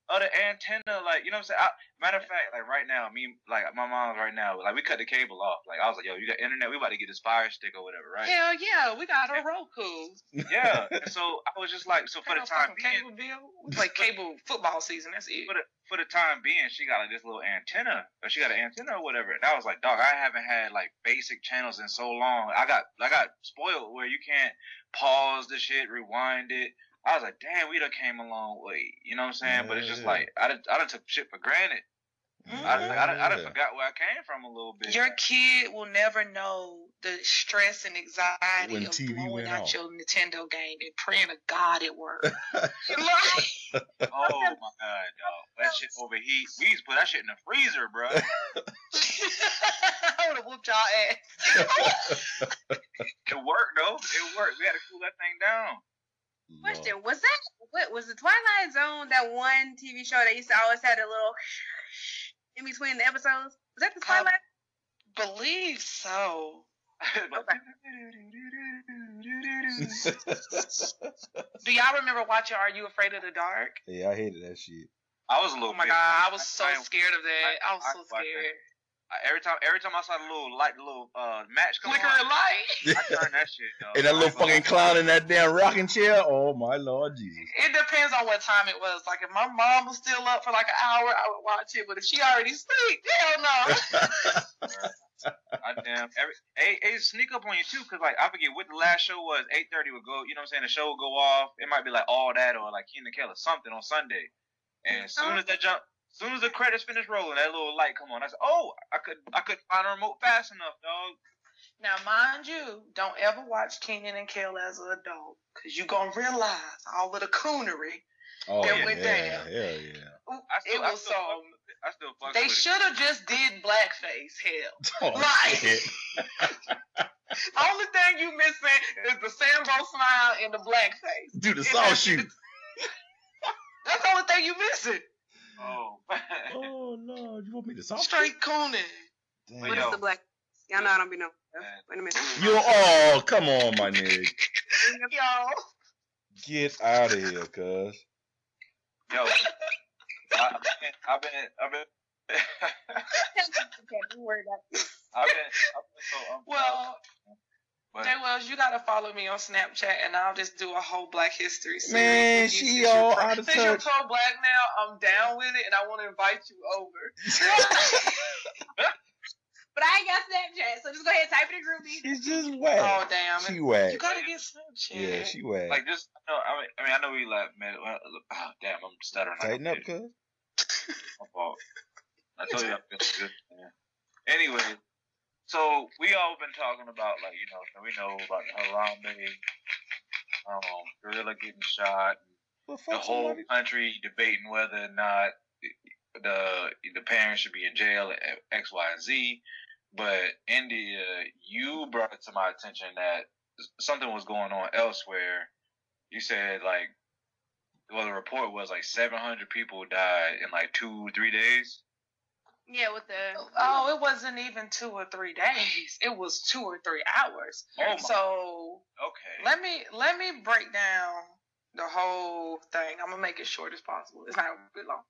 S6: Never.
S2: other antenna, like you know what I'm saying. I, matter of fact, like right now, me like my mom's right now, like we cut the cable off. Like I was like, yo, you got internet? We about to get this Fire Stick or whatever, right?
S6: Hell yeah, we got a Roku.
S2: Yeah. and so I was just like, so for the time being,
S6: cable bill. We play cable football season. That's it.
S2: for the for the time being, she got like this little antenna, or she got an antenna or whatever. And I was like, dog, I haven't had like basic channels in so long. I got I got spoiled where you can't pause the shit, rewind it. I was like, damn, we done came a long way. You know what I'm saying? But it's just
S4: Yeah.
S2: like I done, I done took shit for granted. I, done- I, done, I done
S4: mm-hmm.
S2: forgot where I came from a little bit.
S6: Your kid will never know the stress and anxiety
S4: When
S6: of
S4: TV
S6: blowing
S4: went
S6: out
S4: off.
S6: your Nintendo game and praying to God it worked. Like,
S2: Oh my god, dog. That shit overheat. We used to put that shit in the freezer, bro.
S6: I would have whooped y'all ass.
S2: It worked though. It worked. We had to cool that thing down.
S5: Question: Was that what was the Twilight Zone that one TV show that used to always have a little in between the episodes? Was that the Twilight?
S6: Believe so. Do y'all remember watching Are You Afraid of the Dark?
S4: yeah, I hated that shit.
S2: I was a little.
S6: Oh my god, I was so scared of that. I was so
S2: I- I-
S6: scared.
S2: I- every time, every time I saw the little light, the little uh match come
S6: Flickering
S2: on,
S6: light.
S2: I turned that shit. Dog.
S4: And that little
S2: ain't
S4: fucking clown in that damn rocking chair. Oh my lord Jesus.
S6: It depends on what time it was. Like if my mom was still up for like an hour, I would watch it. But if she already sleep, hell no.
S2: I damn every it, it sneak up on you too, cause like I forget what the last show was. Eight thirty would go. You know what I'm saying? The show would go off. It might be like all that or like Keenan Keller something on Sunday. And as soon as that jump, as soon as the credits finish rolling, that little light come on. I said, oh, I could I could find a remote fast enough, dog.
S6: now, mind you, don't ever watch Keenan and Kel as an adult, cause you gonna realize all of the coonery.
S4: Oh
S6: That
S4: yeah,
S6: went
S4: yeah,
S6: down.
S4: hell yeah.
S6: Ooh,
S2: I still,
S6: it
S2: I
S6: was
S2: still,
S6: so.
S2: fuck with it. I still fuck
S6: They should have just did blackface. Hell.
S4: Oh,
S6: Right.
S4: shit.
S6: Only thing you missing is the Sambo smile and the blackface.
S4: Do the saw shoot.
S6: That's the only thing you missing.
S2: Oh,
S4: Oh lord, you want me to saw
S6: Straight cooning.
S4: Damn.
S5: What is the black? Y'all know I don't be no. Wait a minute.
S4: You oh come on, my nigga.
S6: Y'all.
S4: Get out of here, cuz.
S2: yo, I, I've been, I've been, I've been,
S5: Don't worry about.
S2: I've been, I've been so. Um,
S6: Well,
S2: but,
S6: Jay Wells, you gotta follow me on Snapchat, and I'll just do a whole Black History series.
S4: Man,
S6: with you
S4: she
S6: since you're
S4: all
S6: pro-
S4: out of
S6: Since you're
S4: touch.
S6: pro black now, I'm down with it, and I want to invite you over.
S5: But I ain't got Snapchat, so just go ahead and type it in GroupMe.
S4: She's just
S6: oh
S4: whack.
S6: damn!
S4: She
S6: You gotta get Snapchat.
S4: Yeah, she whack.
S2: like just, no, I mean, I mean, I know we like, man. Well, oh, damn, I'm stuttering. like
S4: Tighten
S2: a
S4: up,
S2: bitch.
S4: cuz.
S2: My fault. I told you I'm feeling good. Man. Anyway, so we all been talking about like you know we know about the Harambe, um, gorilla getting shot, the whole
S4: somebody.
S2: country debating whether or not the the parents should be in jail at X, Y, and Z. But India, you brought it to my attention that something was going on elsewhere. You said like, well, the report was like 700 people died in like two, three days.
S5: Yeah, with the.
S6: Oh, it wasn't even two or three days. It was two or three hours.
S2: Oh my.
S6: So
S2: okay.
S6: let me let me break down the whole thing. I'm gonna make it short as possible. It's not gonna be long.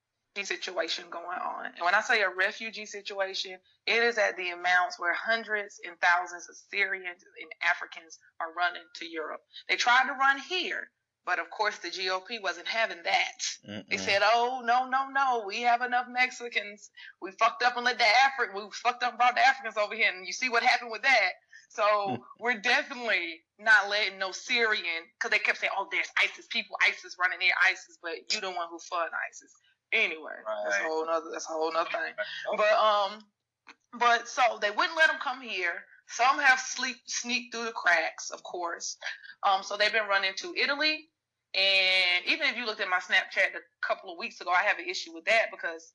S6: Situation going on, and when I say a refugee situation, it is at the amounts where hundreds and thousands of Syrians and Africans are running to Europe. They tried to run here, but of course the GOP wasn't having that. They
S4: Mm-mm.
S6: said, "Oh no, no, no! We have enough Mexicans. We fucked up and let the Afri- we fucked up and brought the Africans over here, and you see what happened with that. So we're definitely not letting no Syrian, because they kept saying, "Oh, there's ISIS people, ISIS running near ISIS," but you the one who fund ISIS. Anyway, that's a whole nother that's a whole nother thing. But um, but so they wouldn't let them come here. Some have sleep sneaked through the cracks, of course. Um, so they've been running to Italy And even if you looked at my Snapchat a couple of weeks ago, I have an issue with that because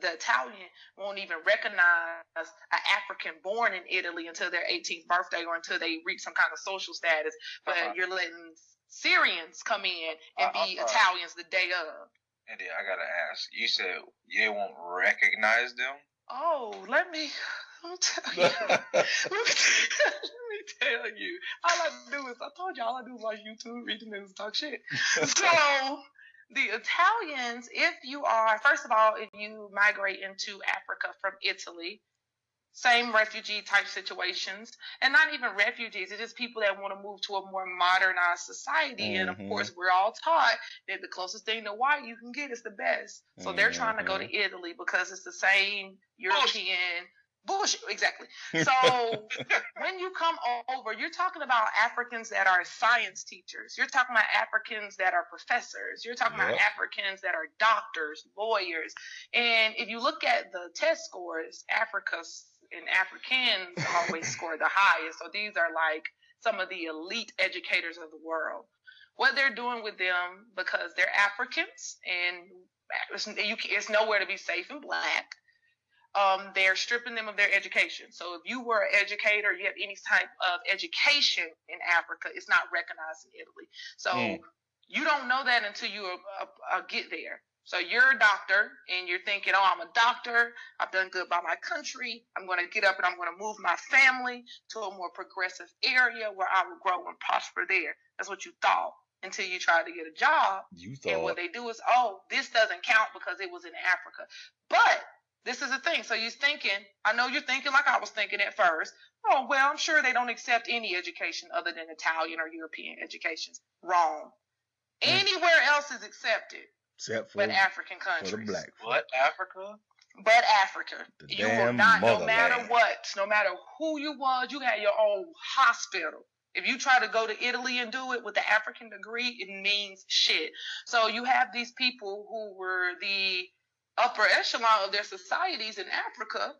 S6: the Italian won't even recognize an African born in Italy until their 18th birthday or until they reach some kind of social status. But
S2: Uh-uh.
S6: you're letting Syrians come in and be. Italians the day of.
S2: Andy, I gotta ask. You said they won't recognize them.
S6: Oh, let me, let me tell you. let, me, me tell you. All I do is, I told you, all I do is watch YouTube, read the news, talk shit. so, the Italians, if you are, first of all, if you migrate into Africa from Italy, same refugee type situations, and not even refugees, it's just people that want to move to a more modernized society. And of
S4: Mhm.
S6: course, we're all taught that the closest thing to white you can get is the best. So they're trying to go to
S4: Mhm.
S6: Italy because it's the same European bullshit. Exactly. So when you come over, you're talking about Africans that are science teachers. You're talking about Africans that are professors. You're talking about Africans that are doctors, lawyers. And if you look at the test scores, Africa's and Africans always score the highest. So these are like some of the elite educators of the world. What they're doing with them because they're Africans and it's, you, it's nowhere to be safe and black um, they're stripping them of their education. So if you were an educator, you have any type of education in Africa, it's not recognized in Italy. So
S4: Mm.
S6: you don't know that until you uh, uh, get there. So you're a doctor and you're thinking, oh, I'm a doctor. I've done good by my country. I'm going to get up and I'm going to move my family to a more progressive area where I will grow and prosper there. That's what you thought until you try to get a job
S4: You thought.
S6: and what they do is, oh, this doesn't count because it was in Africa. But this is the thing. So you're thinking, I know you're thinking like I was thinking at first. Oh, well, I'm sure they don't accept any education other than Italian or European educations. Wrong.
S4: Mm.
S6: Anywhere else is accepted
S4: except for,
S6: but African
S4: for
S6: countries.
S4: the black.
S2: What Africa?
S6: But Africa.
S4: The
S6: you will
S4: damn
S6: not, no matter what, no matter who you was, you had your own hospital. If you try to go to Italy and do it with the African degree, it means shit. So you have these people who were the upper echelon of their societies in Africa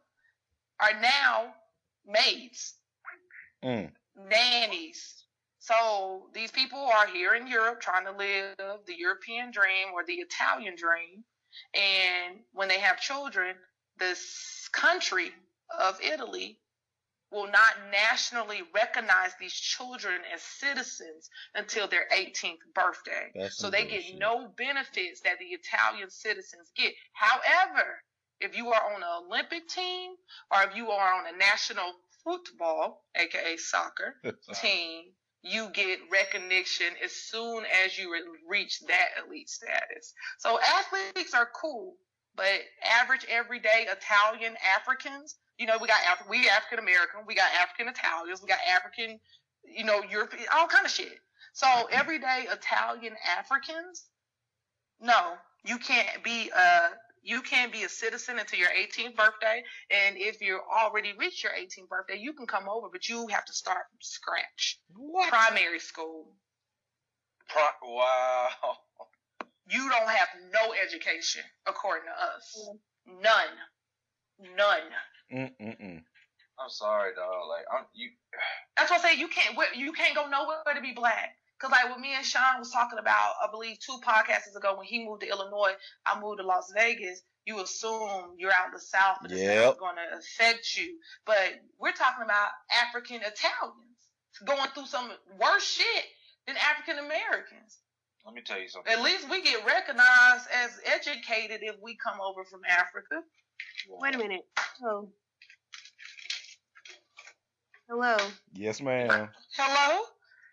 S6: are now maids,
S4: Mm.
S6: nannies. So these people are here in Europe trying to live the European dream or the Italian dream. And when they have children, this country of Italy will not nationally recognize these children as citizens until their 18th birthday.
S4: That's
S6: So they get no benefits that the Italian citizens get. However, if you are on an Olympic team or if you are on a national football, aka soccer, team, you get recognition as soon as you reach that elite status. So athletes are cool, but average everyday Italian Africans, you know, we got Af- we African American, we got African Italians, we got African, you know, European, all kind of shit. So mm-hmm. everyday Italian Africans, no, you can't be a you can't be a citizen until your 18th birthday. And if you already reached your 18th birthday, you can come over, but you have to start from scratch.
S4: What?
S6: Primary school.
S2: Pro- wow.
S6: You don't have no education, according to us. Mm-hmm. None. None.
S4: Mm-mm-mm.
S2: I'm sorry, dog. Like I'm you.
S6: That's what I say. You can't. You can't go nowhere to be black. Cause like what me and Sean was talking about, I believe two podcasts ago when he moved to Illinois, I moved to Las Vegas. You assume you're out in the South and it's going to affect you, but we're talking about African Italians going through some worse shit than African Americans.
S2: Let me tell you something.
S6: At least we get recognized as educated if we come over from Africa.
S5: Wait a minute. Oh. Hello.
S4: Yes, ma'am.
S6: Hello.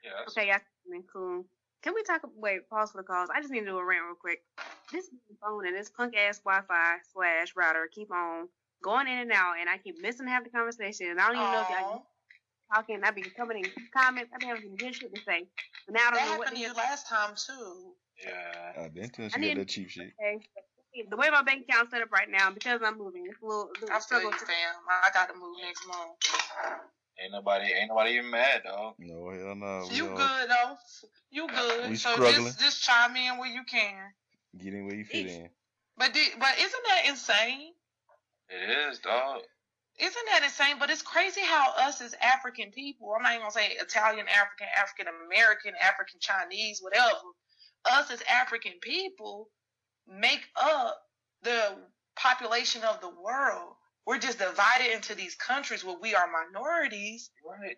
S2: Yes.
S5: Okay, y'all coming cool. Can we talk? Wait, pause for the calls. I just need to do a rant real quick. This phone and this punk ass Wi-Fi slash router keep on going in and out, and I keep missing half the conversation. And I don't even know if y'all talking. I be coming in comments. I be having some good shit to say. But now I don't know what
S6: happened
S5: to
S6: to you last time too.
S2: Yeah.
S4: I've been to
S5: I
S4: she got
S5: need-
S4: that cheap shit.
S5: say. The way my bank account's set up right now, because I'm moving, it's a little, a little
S6: I feel
S5: struggle.
S6: you, fam. I got to move next month.
S2: Ain't nobody. Ain't nobody even mad, dog.
S4: No hell no. We
S6: You
S4: all
S6: good though? You good?
S4: We
S6: so
S4: struggling.
S6: just just chime in where you can.
S4: Get in where you fit in.
S6: But did, but isn't that insane?
S2: It is, dog.
S6: Isn't that insane? But it's crazy how us as African people, I'm not even gonna say Italian, African, African American, African Chinese, whatever, us as African people make up the population of the world. We're just divided into these countries where we are minorities.
S2: Right.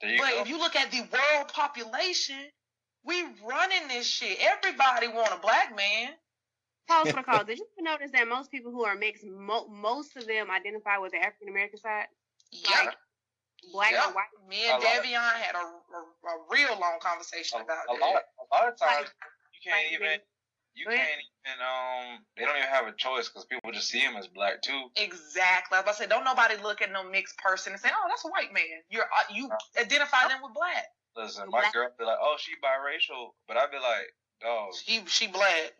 S2: There you
S6: But
S2: go.
S6: if you look at the world population, we running this shit. Everybody want a black man.
S5: Pause for the call. Did you notice that most people who are mixed, mo- most of them identify with the African American side?
S6: Yep.
S5: Black
S6: Yep.
S5: or white?
S6: Me and
S2: A lot.
S6: Davion had a, a, a real long conversation
S2: a,
S6: about
S2: a
S6: that.
S2: lot, a lot of times you can't
S5: Like,
S2: even, you can't even, um, they don't even have a choice because people just see him as black too.
S6: Exactly. Like I said, don't nobody look at no mixed person and say, "Oh, that's a white man." You're uh, you identify them with black.
S2: Listen, my
S5: Black-
S2: girl be like, oh, she biracial, but I'd be like, dog,
S6: She she black.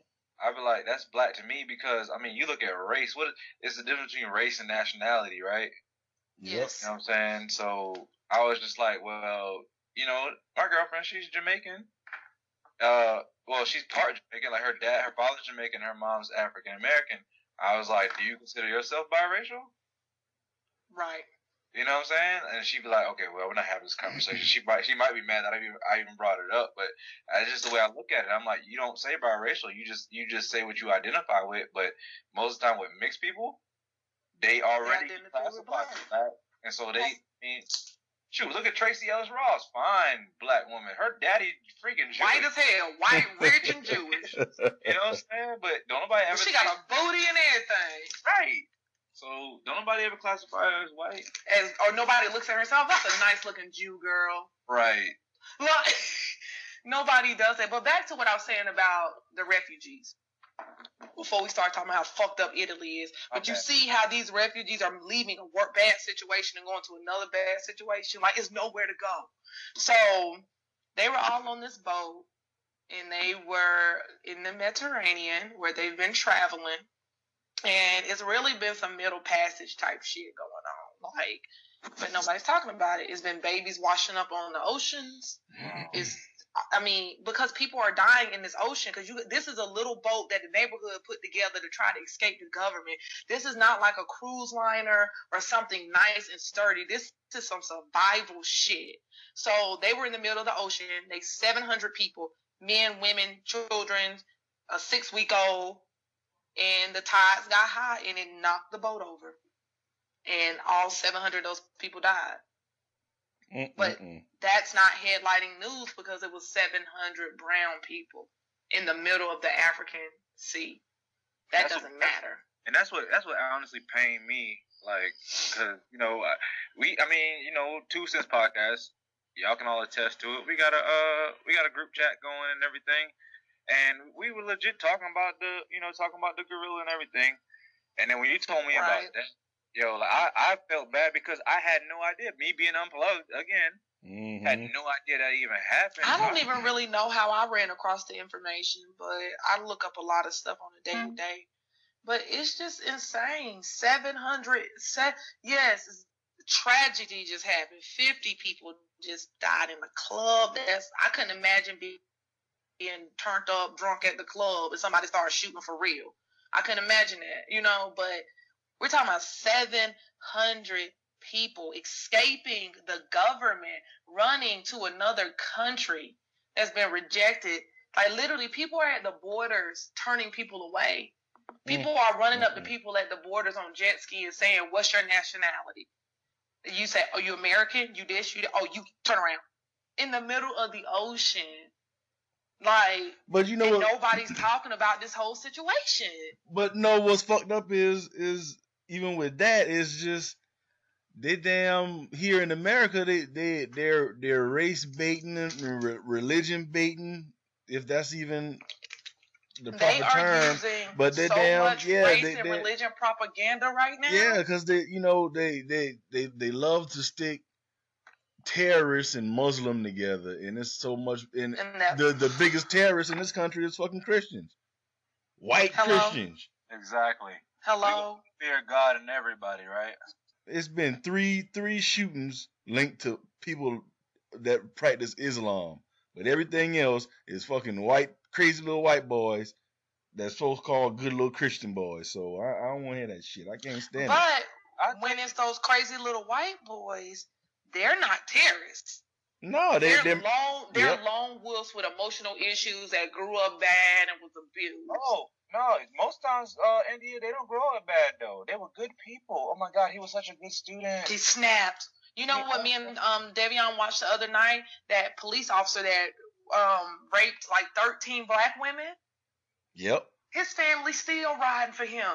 S2: I'd be like, that's black to me because I mean, you look at race. What is the difference between race and nationality, right?
S6: Yes.
S2: You know what I'm saying? So I was just like, well, you know, my girlfriend, she's Jamaican. Uh, well, she's part Jamaican. Like her dad, her father's Jamaican, her mom's African American. I was like, do you consider yourself biracial?
S6: Right.
S2: You know what I'm saying? And she'd be like, okay, well, we're not having this conversation. She might, she might be mad that I even, I even brought it up, but that's just the way I look at it. I'm like, you don't say biracial, you just, you just say what you identify with. But most of the time with mixed people, they already
S6: identify with
S2: classify as and so they, mean, shoot, look at Tracee Ellis Ross, fine black woman. Her daddy freaking Jewish.
S6: White as hell. White, rich, and Jewish.
S2: you know what I'm saying? But don't nobody ever.
S6: she got a booty and everything.
S2: right. So don't nobody ever classify her as white.
S6: As or nobody looks at herself. That's a nice looking Jew girl.
S2: Right.
S6: Like, nobody does that. But back to what I was saying about the refugees. Before we start talking about how fucked up Italy is, but you see how these refugees are leaving a work bad situation and going to another bad situation. Like it's nowhere to go. So they were all on this boat, and they were in the Mediterranean where they've been traveling, and it's really been some middle passage type shit going on. Like, but nobody's talking about it. It's been babies washing up on the oceans. Mm-hmm. It's I mean, because people are dying in this ocean, because you this is a little boat that the neighborhood put together to try to escape the government. This is not like a cruise liner or something nice and sturdy. This is some survival shit. So they were in the middle of the ocean. They 700 people, men, women, children, a six week old, and the tides got high and it knocked the boat over. And all 700 of those people died But-
S4: Mm-mm-mm.
S6: that's not headlining news because it was 700 brown people in the middle of the African Sea. That
S2: That's
S6: doesn't
S2: what-
S6: matter.
S2: and that's what that's what honestly pained me like because you know we i mean you know two cents podcast y'all can all attest to it we got a uh we got a group chat going and everything and we were legit talking about the you know talking about the gorilla and everything and then when you told me
S6: Right.
S2: about that yo like i i felt bad because i had no idea me being unplugged again
S4: Mhm.
S2: had no idea that even happened
S6: I don't even really know how I ran across the information, but I look up a lot of stuff on a day to day. But it's just insane. 700, se- yes, tragedy just happened. 50 people just died in the club. That's I couldn't imagine being, being turned up, drunk at the club, and somebody started shooting for real. I couldn't imagine that, you know, but we're talking about 700 people escaping the government, running to another country that's been rejected. Like literally, people are at the borders turning people away. People are running up to
S4: Mhm.
S6: people at the borders on jet ski and saying, "What's your nationality?" You say, "Are you American? You this? You that? oh you turn around." In the middle of the ocean, like
S4: But you know what?
S6: nobody's talking about this whole situation.
S4: But no, what's fucked up is is even with that, it's just they damn here in America they they they're they're race baiting and re- religion baiting if that's even the proper
S6: They are
S4: term.
S6: using
S4: but they
S6: so
S4: damn-
S6: much
S4: yeah,
S6: race
S4: they-
S6: and
S4: they-
S6: religion propaganda right now.
S4: Yeah, because they you know they they they they love to stick terrorists and Muslim together, and it's so much. And
S6: And
S4: the the biggest terrorists in this country is fucking Christians, white
S6: Hello?
S4: Christians.
S2: exactly
S6: hello.
S2: fear god and everybody right
S4: it's been three three shootings linked to people that practice Islam, but everything else is fucking white crazy little white boys that's so called good little Christian boys. So I, I don't want to hear that shit. I can't stand it.
S6: But when it's those crazy little white boys, they're not terrorists.
S4: No, they
S6: They're
S4: they
S6: lone. They're
S4: Yep.
S6: lone wolves with emotional issues that grew up bad and was abused.
S3: Oh no! Most times, uh, India they don't grow up bad though. They were good people. Oh my God, he was such a good student.
S6: He snapped. You know what me and um Devion watched the other night? That police officer that um raped like thirteen black women.
S4: Yep.
S6: His family still riding for him.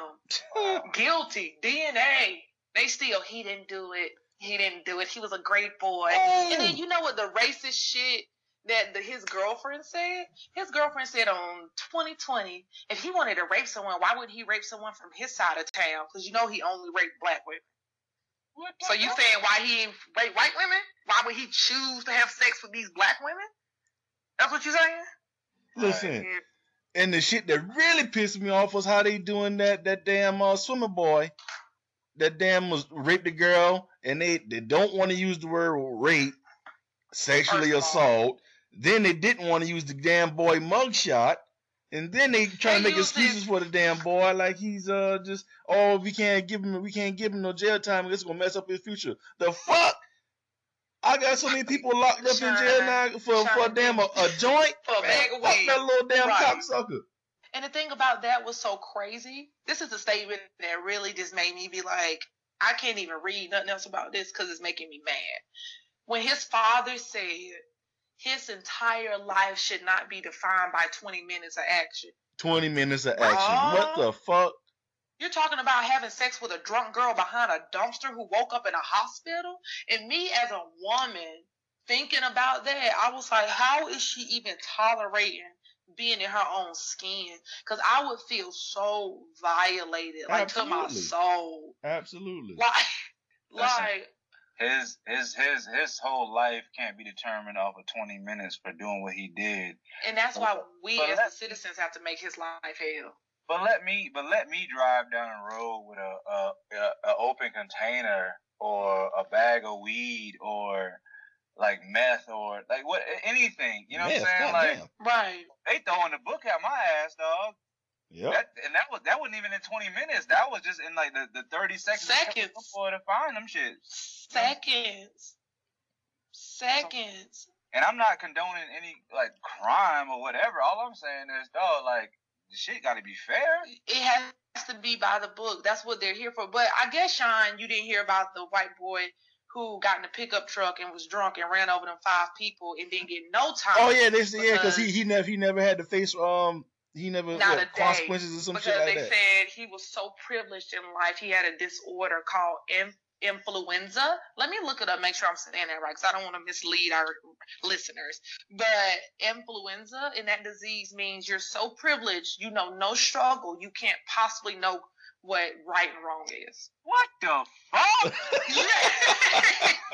S6: Guilty. DNA. They still he didn't do it. He didn't do it. He was a great boy. And then you know what the racist shit that the, his girlfriend said? His girlfriend said on 2020, if he wanted to rape someone, why wouldn't he rape someone from his side of town? Because you know he only raped black women. So you saying why he ain't rape white women? Why would he choose to have sex with these black women? That's what you saying?
S4: Listen,
S5: Yeah.
S4: and the shit that really pissed me off was how they doing that that damn uh, swimmer boy. That damn was raped the girl, and they they don't want to use the word rape, sexually
S6: First of all.
S4: assault. Then they didn't want to use the damn boy mugshot. And then they try to make excuses for the damn boy, like he's uh just oh we can't give him we can't give him no jail time. It's gonna mess up his future. The fuck! I got so many people locked up in jail now for for
S6: Shine.
S4: damn a, a joint.
S6: For a bag of
S4: Fuck
S6: weed.
S4: that little damn
S6: Right.
S4: cocksucker.
S6: And the thing about that was so crazy. This is a statement that really just made me be like, I can't even read nothing else about this because it's making me mad. When his father said his entire life should not be defined by 20 minutes of action.
S4: 20 minutes of action.
S6: Bruh.
S4: What the fuck?
S6: You're talking about having sex with a drunk girl behind a dumpster who woke up in a hospital? And me as a woman thinking about that, I was like, how is she even tolerating being in her own skin? Because I would feel so violated, like to my soul.
S4: Absolutely.
S6: Like,
S3: Listen.
S6: like,
S3: his his his his whole life can't be determined off of 20 minutes for doing what he did.
S6: and that's why we
S3: But
S6: as
S3: let-
S6: the citizens have to make his life hell.
S3: But let me but let me drive down the road with a a, a, a open container or a bag of weed or like meth or like what anything. You know
S4: Meth,
S3: what I'm saying? Like
S4: goddamn.
S6: Right.
S3: they throwing the book at my ass, dog.
S4: Yeah.
S3: That, and that was that wasn't even in 20 minutes. That was just in like the, the 30 seconds.
S6: Seconds.
S3: for to find them shit.
S6: Seconds. Seconds.
S3: And I'm not condoning any like crime or whatever. All I'm saying is, dog, like the shit got to be fair.
S6: it has to be by the book. That's what they're here for. But I guess Sean, you didn't hear about the white boy who got in a pickup truck and was drunk and ran over them five people and didn't get no time.
S4: Oh yeah, they said yeah, because he he never he never had to face um he never
S6: Not
S4: what, consequences or some
S6: because
S4: shit like
S6: they
S4: that.
S6: said he was so privileged in life. He had a disorder called in- influenza. Let me look it up, make sure I'm saying that right, because I don't want to mislead our listeners. But influenza and that disease means you're so privileged, you know no struggle, you can't possibly know what right and wrong is.
S3: What the fuck?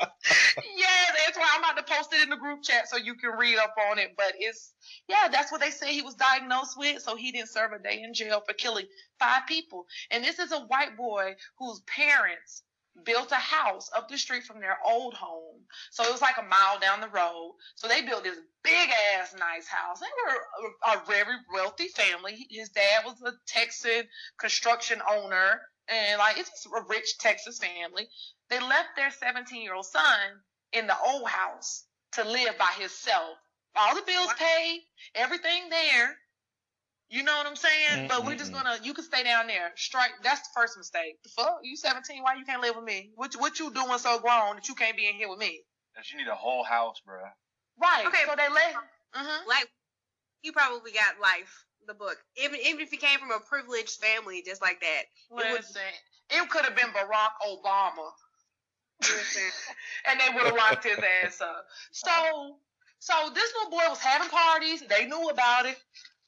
S6: yeah, that's why I'm about to post it in the group chat so you can read up on it. But it's yeah, that's what they say he was diagnosed with. So he didn't serve a day in jail for killing five people. And this is a white boy whose parents built a house up the street from their old home. So it was like a mile down the road. So they built this big ass nice house. They were a, a very wealthy family. His dad was a Texan construction owner. And like it's just a rich Texas family. They left their 17 year old son in the old house to live by himself. All the bills paid, everything there. You know what I'm saying? But we're just gonna, you can stay down there. Strike. That's the first mistake. The fuck? You 17? Why you can't live with me? What what you doing so grown that you can't be in here with me?
S3: That you need a whole house, bro.
S6: Right.
S5: Okay.
S6: So they let. Mm-hmm.
S5: Like, he probably got life. The book, even even if he came from a privileged family, just like that. It
S6: Listen, it could have been Barack Obama.
S5: Listen,
S6: and they would have locked his ass up. So, so this little boy was having parties. They knew about it.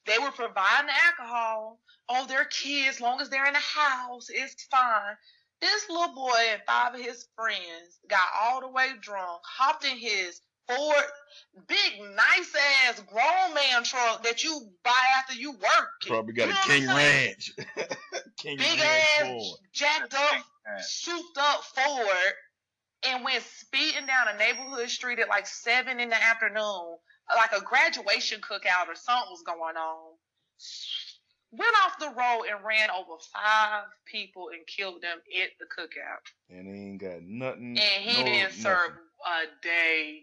S6: They were providing alcohol. Oh, they're kids. Long as they're in the house, it's fine. This little boy and five of his friends got all the way drunk, hopped in his Ford, big, nice ass grown man truck that you buy after you work.
S4: Probably got
S6: You know
S4: a King? Ranch. King
S6: Big
S4: Ranch
S6: ass,
S4: Ford.
S6: jacked up
S3: Yeah.
S6: souped up Ford and went speeding down a neighborhood street at like seven in the afternoon, like a graduation cookout or something was going on. Went off the road and ran over five people and killed them at the cookout.
S4: And he ain't got nothing.
S6: And he
S4: no,
S6: didn't serve
S4: nothing.
S6: a day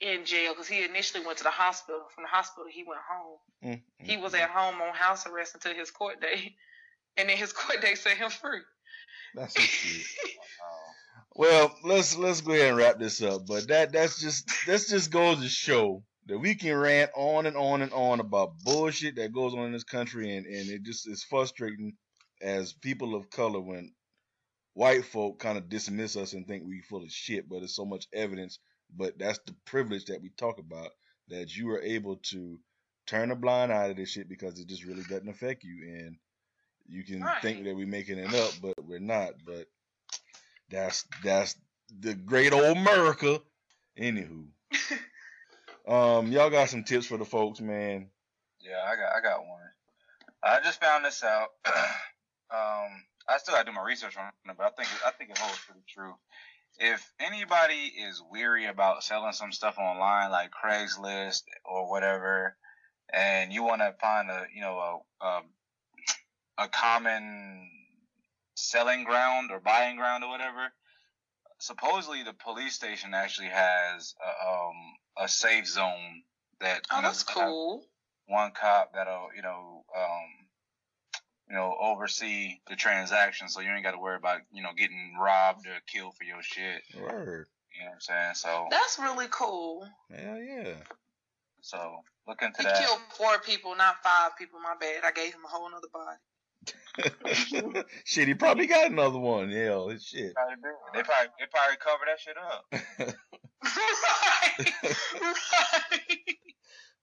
S6: in jail because he initially went to the hospital. From the hospital, he went home.
S4: Mm,
S6: He was at home on house arrest until his court day, and then his court day set him free.
S4: That's some shit. Well, let's let's go ahead and wrap this up. But that that's just that's just goes to show that we can rant on and on and on about bullshit that goes on in this country, and and it just is frustrating as people of color when white folk kind of dismiss us and think we full of shit. But there's so much evidence. But that's the privilege that we talk about that you are able to turn a blind eye to this shit because it just really doesn't affect you and you can think that we're making it up, but we're not. But that's that's the great old America. Anywho, um, y'all got some tips for the folks, man.
S2: Yeah, I got I got one. I just found this out. um, I still gotta do my research on it, but I think I think it holds pretty true. If anybody is weary about selling some stuff online like Craigslist or whatever, and you want to find a you know a, a a common selling ground or buying ground or whatever, supposedly the police station actually has a, um a safe zone that
S6: Oh,
S2: you know,
S6: that's
S2: they have
S6: cool.
S2: one cop that'll you know um you know oversee the transaction so you ain't got to worry about you know getting robbed or killed for your shit
S4: Word.
S2: you know what i'm saying so
S6: That's really cool.
S4: Hell yeah.
S2: so look into
S6: He
S2: that
S6: killed four people, not five people. My bad. I gave him a whole other body.
S4: shit, he probably got another one. Hell, it's shit.
S2: Probably they probably they probably cover that shit up
S6: right.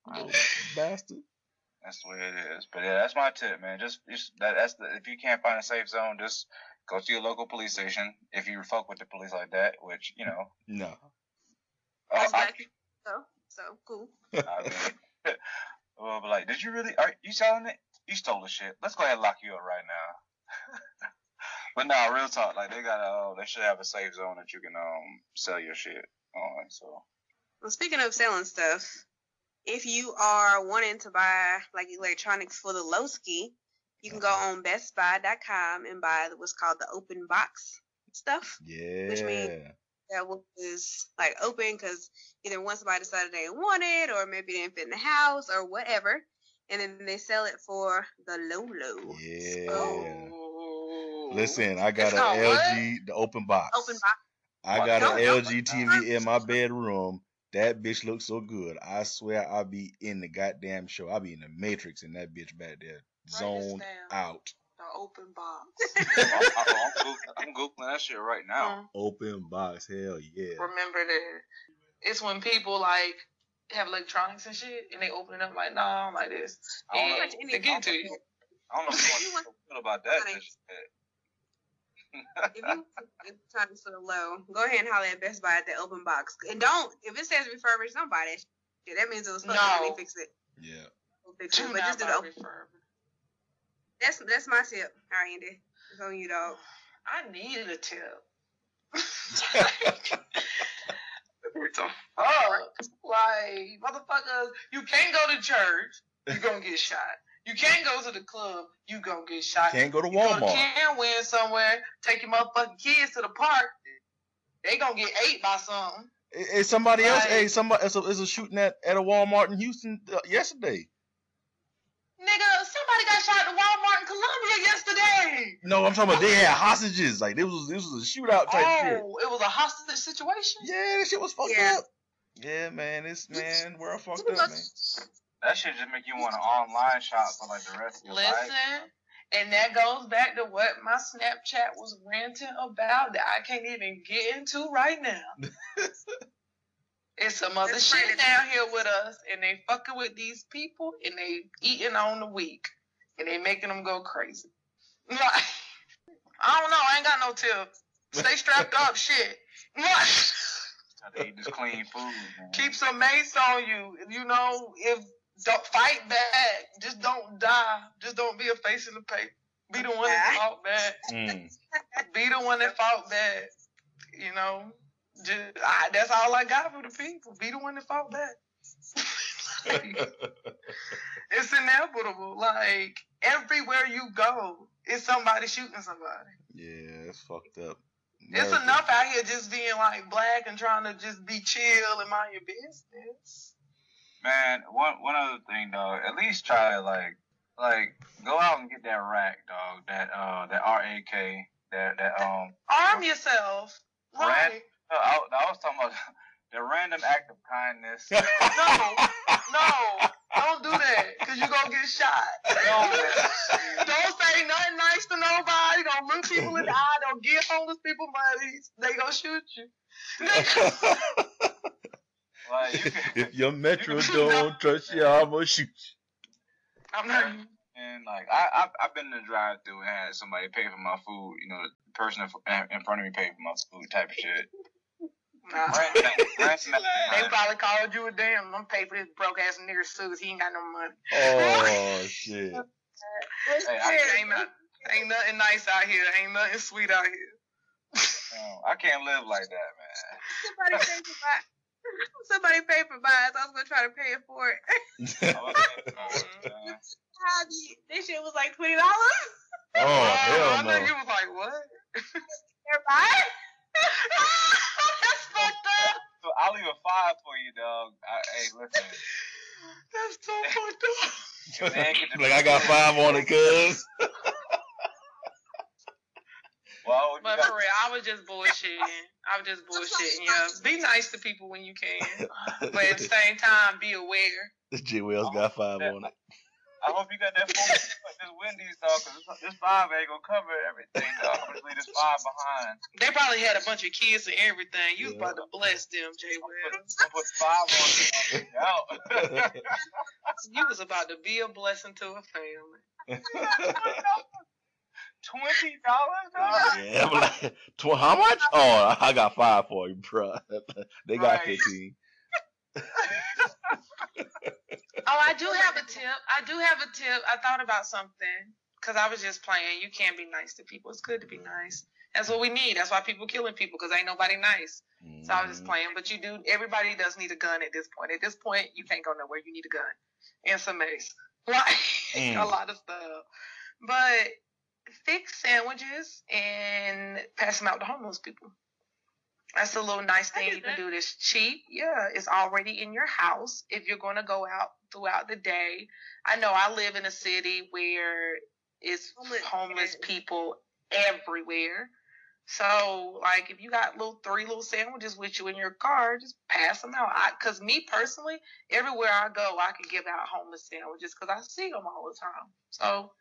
S6: right.
S4: Bastard.
S2: that's the way it is but yeah that's my tip man just, just that, that's the if you can't find a safe zone just go to your local police station if you fuck with the police like that which you know
S4: No.
S2: uh,
S5: That's
S2: I,
S5: back. So, so cool.
S2: I mean, well, but like, did you really? Are you selling it? You stole the shit. Let's go ahead and lock you up right now. but no, real talk. Like they got a, uh, they should have a safe zone that you can um sell your shit on. So
S5: Well, speaking of selling stuff, if you are wanting to buy like electronics for the Lowski, you can go mm-hmm. on BestBuy.com and buy what's called the open box stuff.
S4: Yeah.
S5: Which means- That was like open because either once somebody decided they want it, or maybe it didn't fit in the house, or whatever, and then they sell it for the low low.
S4: Yeah.
S6: Oh.
S4: Listen, I got an
S6: called what?
S4: LG, the open box.
S5: Open box.
S4: I got
S5: Don't-
S4: an LG TV in my bedroom. That bitch looks so good. I swear I'll be in the goddamn show. I'll be in the Matrix in that bitch back there.
S6: this
S4: Zoned out.
S6: The open box.
S2: I'm, I'm, Googling, I'm googling that shit right now.
S4: Open box. Hell yeah.
S6: remember that it's when people like have electronics and shit and they open it up like, nah, I'm like this.
S2: I don't know.
S6: They get to you.
S2: I don't know if
S5: You
S2: you
S5: want-
S2: feel about that.
S5: Honey.
S2: just
S5: if you if trying to sort of low, go ahead and holler at Best Buy at the open box. And don't if it says refurbished, don't buy that shit. That means it was fucked up and
S6: No.
S5: they fixed it.
S4: Yeah.
S5: We'll fix it.
S6: Do
S5: But
S6: not
S5: just do
S6: buy
S5: the open.
S6: refurb.
S5: That's that's my tip. All right, Andy. It's on you, dog.
S6: I needed a tip. what the fuck? Like, motherfuckers, you can't go to church, You're gonna get shot. You can't go to the club, you gonna get shot.
S4: Can't go to
S6: You go to
S4: Walmart.
S6: Canwin somewhere, take your motherfucking kids to the park, they gonna get ate by something.
S4: Hey, hey, somebody else.
S6: Right.
S4: Hey, somebody. It's a, it's a shooting at, at a Walmart in Houston uh, yesterday.
S6: Nigga, somebody got shot at Walmart in Columbia yesterday.
S4: No, I'm talking about they had hostages. Like this was this was a shootout type shit.
S6: Oh, it was a hostage situation?
S4: Yeah, that shit was fucked
S5: Yeah.
S4: up. Yeah, man, this man, we're fucked up, man.
S2: That shit just make you want to online shop for like the rest of your life.
S6: Listen, and that goes back to what my Snapchat was ranting about that I can't even get into right now. it's some other
S5: That's
S6: shit
S5: right.
S6: down here with us, and they fucking with these people, and they eating on the weak, and they making them go crazy. Like, I don't know. I ain't got no tip. Stay strapped up, shit. Like,
S2: Try eat this clean food. Man.
S6: Keep some mace on you. You know, if don't fight back, just don't die. Just don't be a face in the paper. Be the one that fought back.
S4: Mm.
S6: Be the one that fought back. You know, just I, that's all I got for the people. Be the one that fought back. it's inevitable. Like everywhere you go, it's somebody shooting somebody.
S4: yeah, it's fucked up.
S6: It's enough out here just being like black and trying to just be chill and mind your business.
S2: Man, one one other thing, dog. At least try to like like go out and get that rack, dog. That uh that R A K. That that um.
S6: Arm yourself.
S2: Rat-
S6: Right.
S2: uh, I, I was talking about the random act of kindness.
S6: No, no, don't do that, cause you gonna get shot.
S2: No,
S6: don't say nothing nice to nobody. Don't look people in the eye. Don't give homeless people money. They gonna shoot you.
S2: Like you can,
S4: if your metro
S2: You
S4: don't trust you, I'm gonna shoot you.
S6: I'm not.
S2: and like I I've, I've been in the drive through and had somebody pay for my food. You know, the person in front of me paid for my food, type of shit.
S6: Nah.
S2: Random act- random act-
S6: They probably called you a damn. I'm pay for this broke ass nigga suit. He ain't got no money.
S4: Oh shit.
S2: Hey, I
S6: ain't, not, ain't nothing nice out here. Ain't nothing sweet out here.
S2: No, I can't live like that, man.
S5: Somebody pay for my. Somebody pay for mine. So I was gonna try to pay it for it.
S2: Oh, I was oh, man.
S5: How do you- This shit was like twenty dollars.
S4: oh, oh
S6: I
S4: hell
S6: know
S4: no.
S6: you was like, what?
S5: Everybody.
S6: That's fucked up.
S2: So I'll leave a five for you, dog. I, hey, listen.
S6: That's so fucked up.
S2: Man, get the-
S4: like I got five on it, cuz.
S2: Well,
S6: But
S2: got-
S6: for real, I was just bullshitting. I was just bullshitting. Yeah, be nice to people when you can, but at the same time, be aware.
S4: J Wells got five oh. on it.
S2: I hope you got that phone. this Wendy's dog, cause this, this five ain't gonna cover everything, dog. I'm gonna leave this five behind.
S6: They probably had a bunch of kids and everything. You was about to bless them, Jay
S2: I'm
S6: Wells.
S2: gonna put five on it out.
S6: You was about to be a blessing to a family.
S2: Twenty dollars,
S4: yeah, I'm like, tw- how much? Oh, I got five for you, bro. they got
S2: Right.
S4: fifteen.
S6: Oh, I do have a tip. I do have a tip. I thought about something because I was just playing. You can't be nice to people. It's good to be nice. That's what we need. That's why people killing people because ain't nobody nice. So I was just
S4: Mhm.
S6: playing. But you do. Everybody does need a gun at this point. At this point, you can't go nowhere. You need a gun and some mace, like
S4: Mm.
S6: a lot of stuff. But fix sandwiches and pass them out to homeless people. That's a little nice thing you can do. That's cheap. Yeah, it's already in your house. If you're going to go out throughout the day, I know I live in a city where it's
S5: Homeless-
S6: homeless people everywhere. So, like, if you got little three little sandwiches with you in your car, just pass them out. I, Cause me personally, everywhere I go, I can give out homeless sandwiches because I see them all the time. So,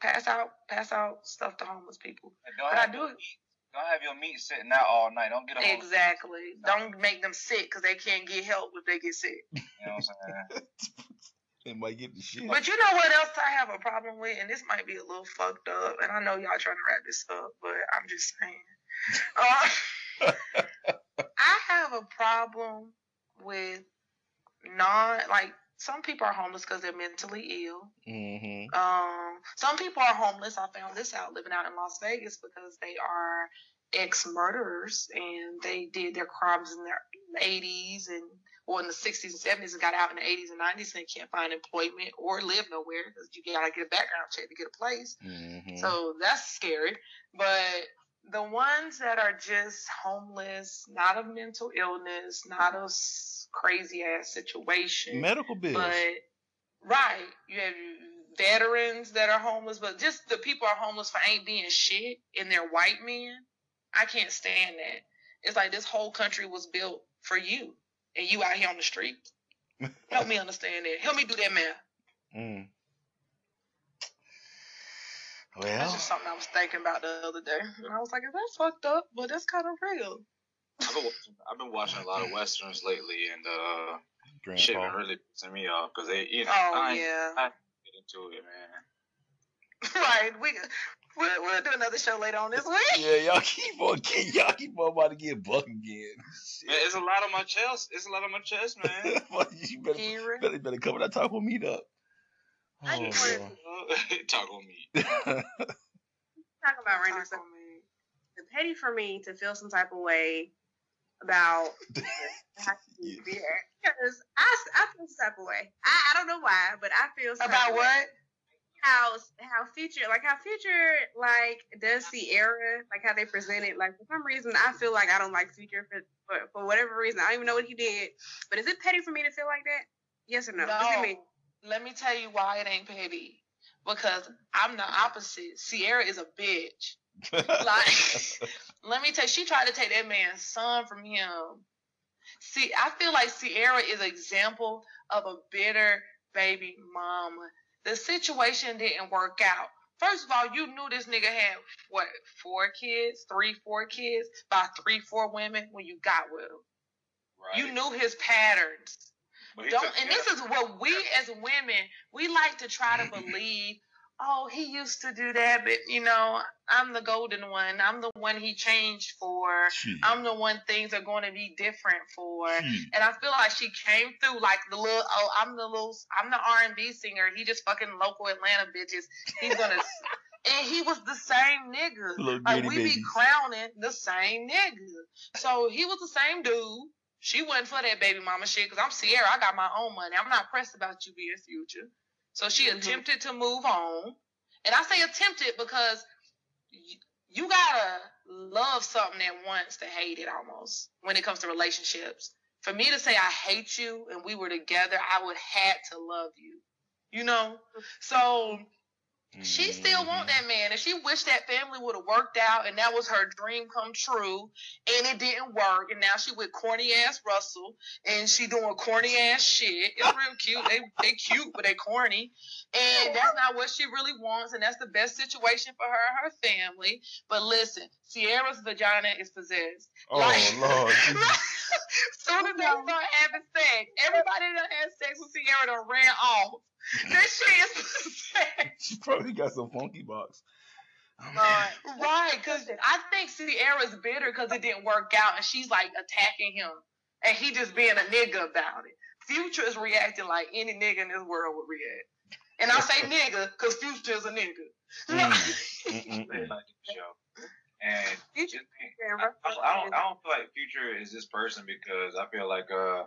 S6: pass out, pass out stuff to homeless people.
S2: Don't
S6: But I
S2: have,
S6: do
S2: your meat, don't have your meat sitting out all night. Don't get a whole.
S6: exactly. Don't make them sick because they can't get help if they get sick.
S2: You know what I'm saying?
S4: They might get the shit.
S6: But you know what else I have a problem with, and this might be a little fucked up, and I know y'all trying to wrap this up, but I'm just saying. Uh, I have a problem with not like some people are homeless because they're mentally ill.
S4: Mm-hmm.
S6: Um, some people are homeless. I found this out living out in Las Vegas because they are ex murderers and they did their crimes in their 80s and or in the 60s and 70s and got out in the 80s and 90s and can't find employment or live nowhere because you gotta get a background check to get a place.
S4: Mm-hmm.
S6: So that's scary. But the ones that are just homeless, not of mental illness, not of crazy ass situation,
S4: medical bills.
S6: but right, you have veterans that are homeless, but just the people are homeless for ain't being shit and they're white men. I can't stand that. It's like this whole country was built for you, and you out here on the street. Help me understand that. Help me do that math.
S4: Mm.
S6: That's
S4: Well,
S6: just something I was thinking about the other day, and I was like, "Is that fucked up?" But that's kind of real.
S2: I've been, watching, I've been watching a lot of westerns lately, and uh, shit been really pissing me off because they, you know,
S6: Oh
S2: I
S6: yeah,
S2: I get into it, man.
S6: right. We we'll, we'll do another show later on this week.
S4: Yeah, y'all keep on, y'all keep on about to get buck again.
S2: Man, it's a lot on my chest. It's a lot on my chest, man.
S4: you better,
S6: Kira.
S4: better, better cover that taco meat up.
S5: I
S4: Oh,
S5: just wanted
S4: Lord.
S2: Talk on me.
S5: Talk about random stuff.
S6: Taco meat.
S5: It's petty for me to feel some type of way about because I, I feel some type of way. I, I don't know why, but I feel some type
S6: About
S5: of way.
S6: what?
S5: how how future like how future like does Ciara like how they present it like for some reason I feel like I don't like future for for, for whatever reason I don't even know what he did but is it petty for me to feel like that yes or no, What do you
S6: No.
S5: mean?
S6: Let me tell you why it ain't petty. Because I'm the opposite. Ciara is a bitch. Like, let me tell you, she tried to take that man's son from him. See, I feel like Ciara is an example of a bitter baby mama. The situation didn't work out. First of all, you knew this nigga had what four kids, three, four kids by three, four women when you got with him.
S2: Right.
S6: You knew his patterns. Don't, and this is what we as women we like to try to believe. Oh, he used to do that, but you know, I'm the golden one. I'm the one he changed for.
S4: Shit.
S6: I'm the one things are going to be different for.
S4: Shit.
S6: And I feel like she came through like the little. Oh, I'm the little. I'm the R&B singer. He just fucking local Atlanta bitches. He's gonna. and he was the same nigga.
S4: Little
S6: Like we be crowning the same nigga. So he was the same dude. She wasn't for that baby mama shit because I'm Ciara. I got my own money. I'm not pressed about you being future. So she
S5: Mhm.
S6: attempted to move on. And I say attempted because you, you gotta love something that wants to hate it almost when it comes to relationships. For me to say I hate you and we were together, I would had to love you. You know? So she still want
S4: Mm-hmm.
S6: that man, and she wished that family would have worked out, and that was her dream come true, and it didn't work, and now she with corny ass Russell, and she doing corny ass shit. It's real cute. They they cute, but they corny, and that's not what she really wants, and that's the best situation for her and her family. But listen, Ciara's vagina is possessed.
S4: Oh
S6: Like-
S4: Lord. Jesus.
S6: Soon as they start having sex, everybody that had sex with Ciara done ran off. That shit is possessed.
S4: she probably got some funky box.
S5: Right.
S6: Right, because I think Ciara's bitter because it didn't work out, and she's like attacking him, and he just being a nigga about it. Future is reacting like any nigga in this world would react, and I say nigga because Future is a nigga.
S4: Mm.
S2: Like the show. And
S5: Future
S2: it- I, I don't I don't feel like Future is this person because I feel like uh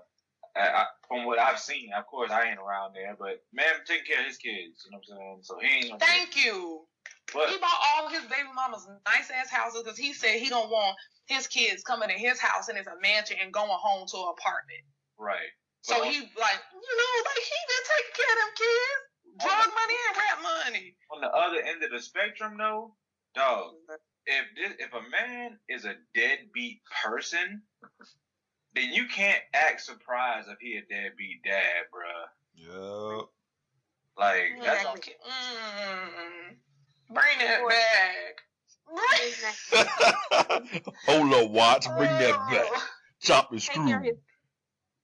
S2: I, I, from what I've seen, of course I ain't around there, but man taking care of his kids, you know what I'm saying? So he ain't
S6: Thank you.
S2: but
S6: He bought all his baby mama's nice ass houses because he said he don't want his kids coming to his house and it's a mansion and going home to an apartment.
S2: right.
S6: So
S2: But
S6: he like you know like he been taking care of them kids, drug money and rap money.
S2: on the other end of the spectrum though, dog, if this, if a man is a deadbeat person, then you can't act surprised if he a deadbeat dad, bruh.
S4: Yup.
S2: Like that's
S6: Mm, okay. Mm, bring that back.
S4: Hold up, watch. Bring that back. Chop and screw.
S5: care of his,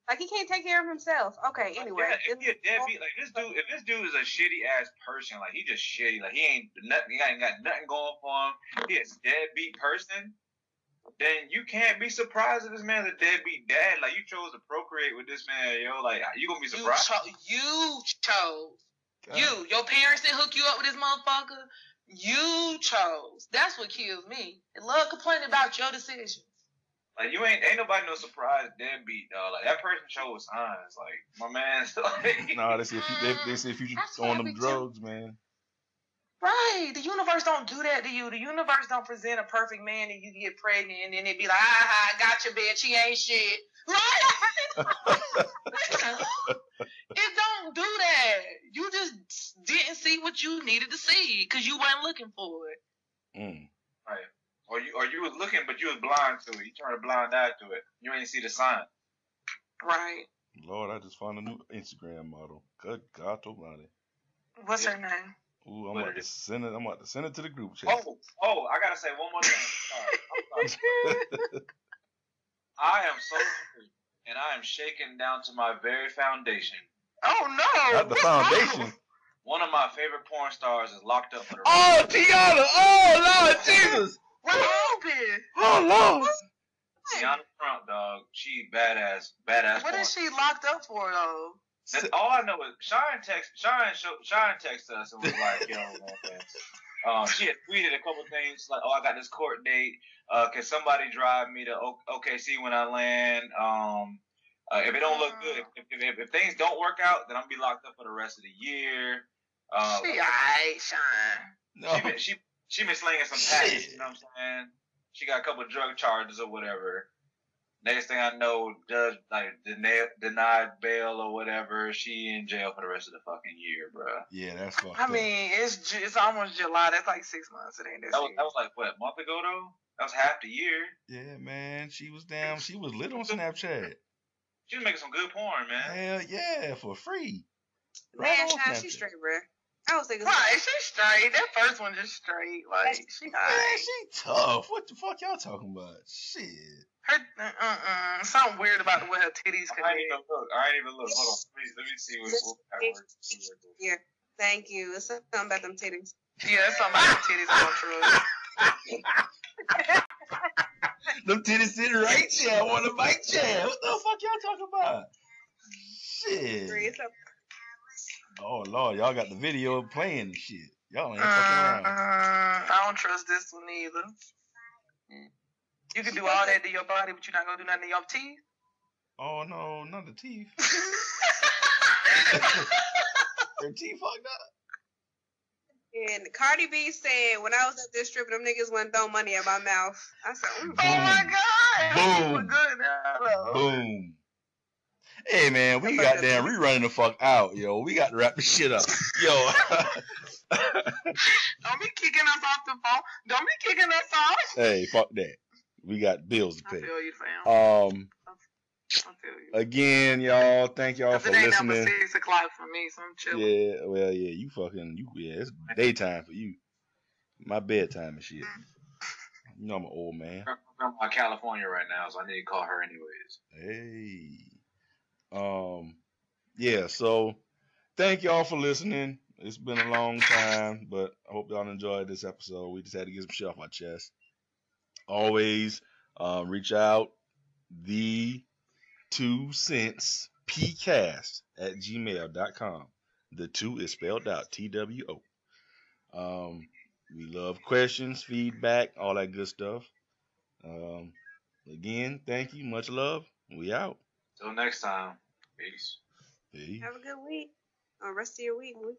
S5: like he can't take care of himself. Okay, anyway.
S2: Yeah, if he a deadbeat, like this dude, if this dude is a shitty ass person, like he just shitty, like he ain't nothing, he ain't got nothing going for him. He is a deadbeat person. Then you can't be surprised if this man's a deadbeat dad. Like you chose to procreate with this man, yo. Like you gonna be
S6: You,
S2: surprised?
S6: cho- you chose.
S4: God.
S6: You, your parents didn't hook you up with this motherfucker. You chose. That's what kills me. And love complaining about your decisions.
S2: Like you ain't ain't nobody no surprise deadbeat dog. Like that person chose signs. Like my man's like
S4: Nah, they say if you, they, they say if you mm-hmm.
S6: That's
S4: on them
S6: we do.
S4: drugs, man.
S6: Right. The universe don't do that to you. The universe don't present a perfect man and you get pregnant and then it be like, ah, I got your bitch. She ain't shit. Right? it don't do that. You just didn't see what you needed to see because you weren't looking for it.
S4: Mm.
S2: right. Or you or you was looking but you was blind to it. You turned a blind eye to it. You ain't see the sign.
S6: Right.
S4: Lord, I just found a new Instagram model. Good God Almighty.
S6: What's her name?
S4: Ooh, I'm
S2: What
S4: about
S2: it
S4: to
S2: is?
S4: send it. I'm about to send it to the group chat.
S2: Oh, oh, I gotta say one more thing. I'm. I'm sorry. I am so hungry, and I am shaken down to my very foundation.
S6: Oh no!
S4: Not the foundation.
S2: One of my favorite porn stars is locked up for the
S4: Oh, Teanna! Oh, Lord Jesus!
S6: What happened?
S4: Oh, Lord!
S2: Teanna Trump, dog. She badass, badass.
S6: What
S2: porn.
S6: is she locked up for though?
S2: All I know is Shine text Shine show, Shine texted us and was like, "Yo, man." Um, she had tweeted a couple things like, "Oh, I got this court date. Uh, can somebody drive me to o- OKC when I land? Um, uh, if it don't look good, if, if, if, if things don't work out, then I'm gonna be locked up for the rest of the year. Uh,
S6: She alright, Shine.
S4: No.
S2: she been she she been slinging some packs. You know what I'm saying? She got a couple drug charges or whatever. Next thing I know, judge like denied, denied bail or whatever. She in jail for the rest of the fucking year, bro.
S4: Yeah, that's fucked
S6: I
S4: up.
S6: mean, it's Ju- it's almost July. That's like six months. It ain't that
S2: That was
S6: serious.
S2: that was like what a month ago though. That was half the year.
S4: yeah, man, she was damn. She was lit on Snapchat.
S2: She was making some good porn, man.
S4: Hell yeah, for free.
S5: Man,
S4: Right on
S5: Shine, she straight, bruh. I was thinking.
S6: Right, she straight. That first one just straight. Like she
S4: Man,
S6: alright.
S4: she tough. What the fuck y'all talking about? Shit.
S6: Her uh uh uh something weird about the way her titties
S2: I
S6: can
S2: ain't even look. I ain't even look. Hold on, please. Let me see what. what that works.
S5: Yeah. Thank you. It's something about them titties.
S6: Yeah, that's something about her titties on true.
S4: Them titties sitting right there on the mic chair. What the fuck y'all talking about? Shit.
S5: It's a-
S4: Oh lord, y'all got the video playing and shit. Y'all ain't fucking around.
S6: I don't trust this one either. You can do all that to your body, but you're not gonna do nothing to your teeth.
S4: Oh no, not the teeth. Her teeth fucked up.
S5: And Cardi B said, when I was at this strip, them niggas wouldn't throw money at my mouth. I said, mm.
S6: Oh my god!
S4: Boom.
S6: Good now.
S4: Boom. Hey man, we got damn rerunning the fuck out, yo. We got to wrap this shit up, yo.
S6: Don't be kicking us off the phone. Don't be kicking us off.
S4: hey, fuck that. We got bills to
S6: I
S4: pay.
S6: feel you, fam.
S4: Um,
S6: I feel you.
S4: again, y'all, thank y'all for
S6: it ain't number
S4: listening.
S6: six o'clock for me, so I'm chilling.
S4: Yeah, well, yeah, you fucking, you, yeah, it's daytime for you. My bedtime and shit. You know I'm an old man.
S2: I'm in California right now, so I need to call her anyways.
S4: Hey. Um, yeah, so thank y'all for listening. It's been a long time, but I hope y'all enjoyed this episode. We just had to get some shit off our chest. Always um, reach out the two cents pcast at gmail.com. The two is spelled out T W O. Um, we love questions, feedback, all that good stuff. Um, again, thank you. Much love. We out.
S2: Till next time. Peace.
S4: Peace.
S5: have a good week. Or rest of your week. weekend.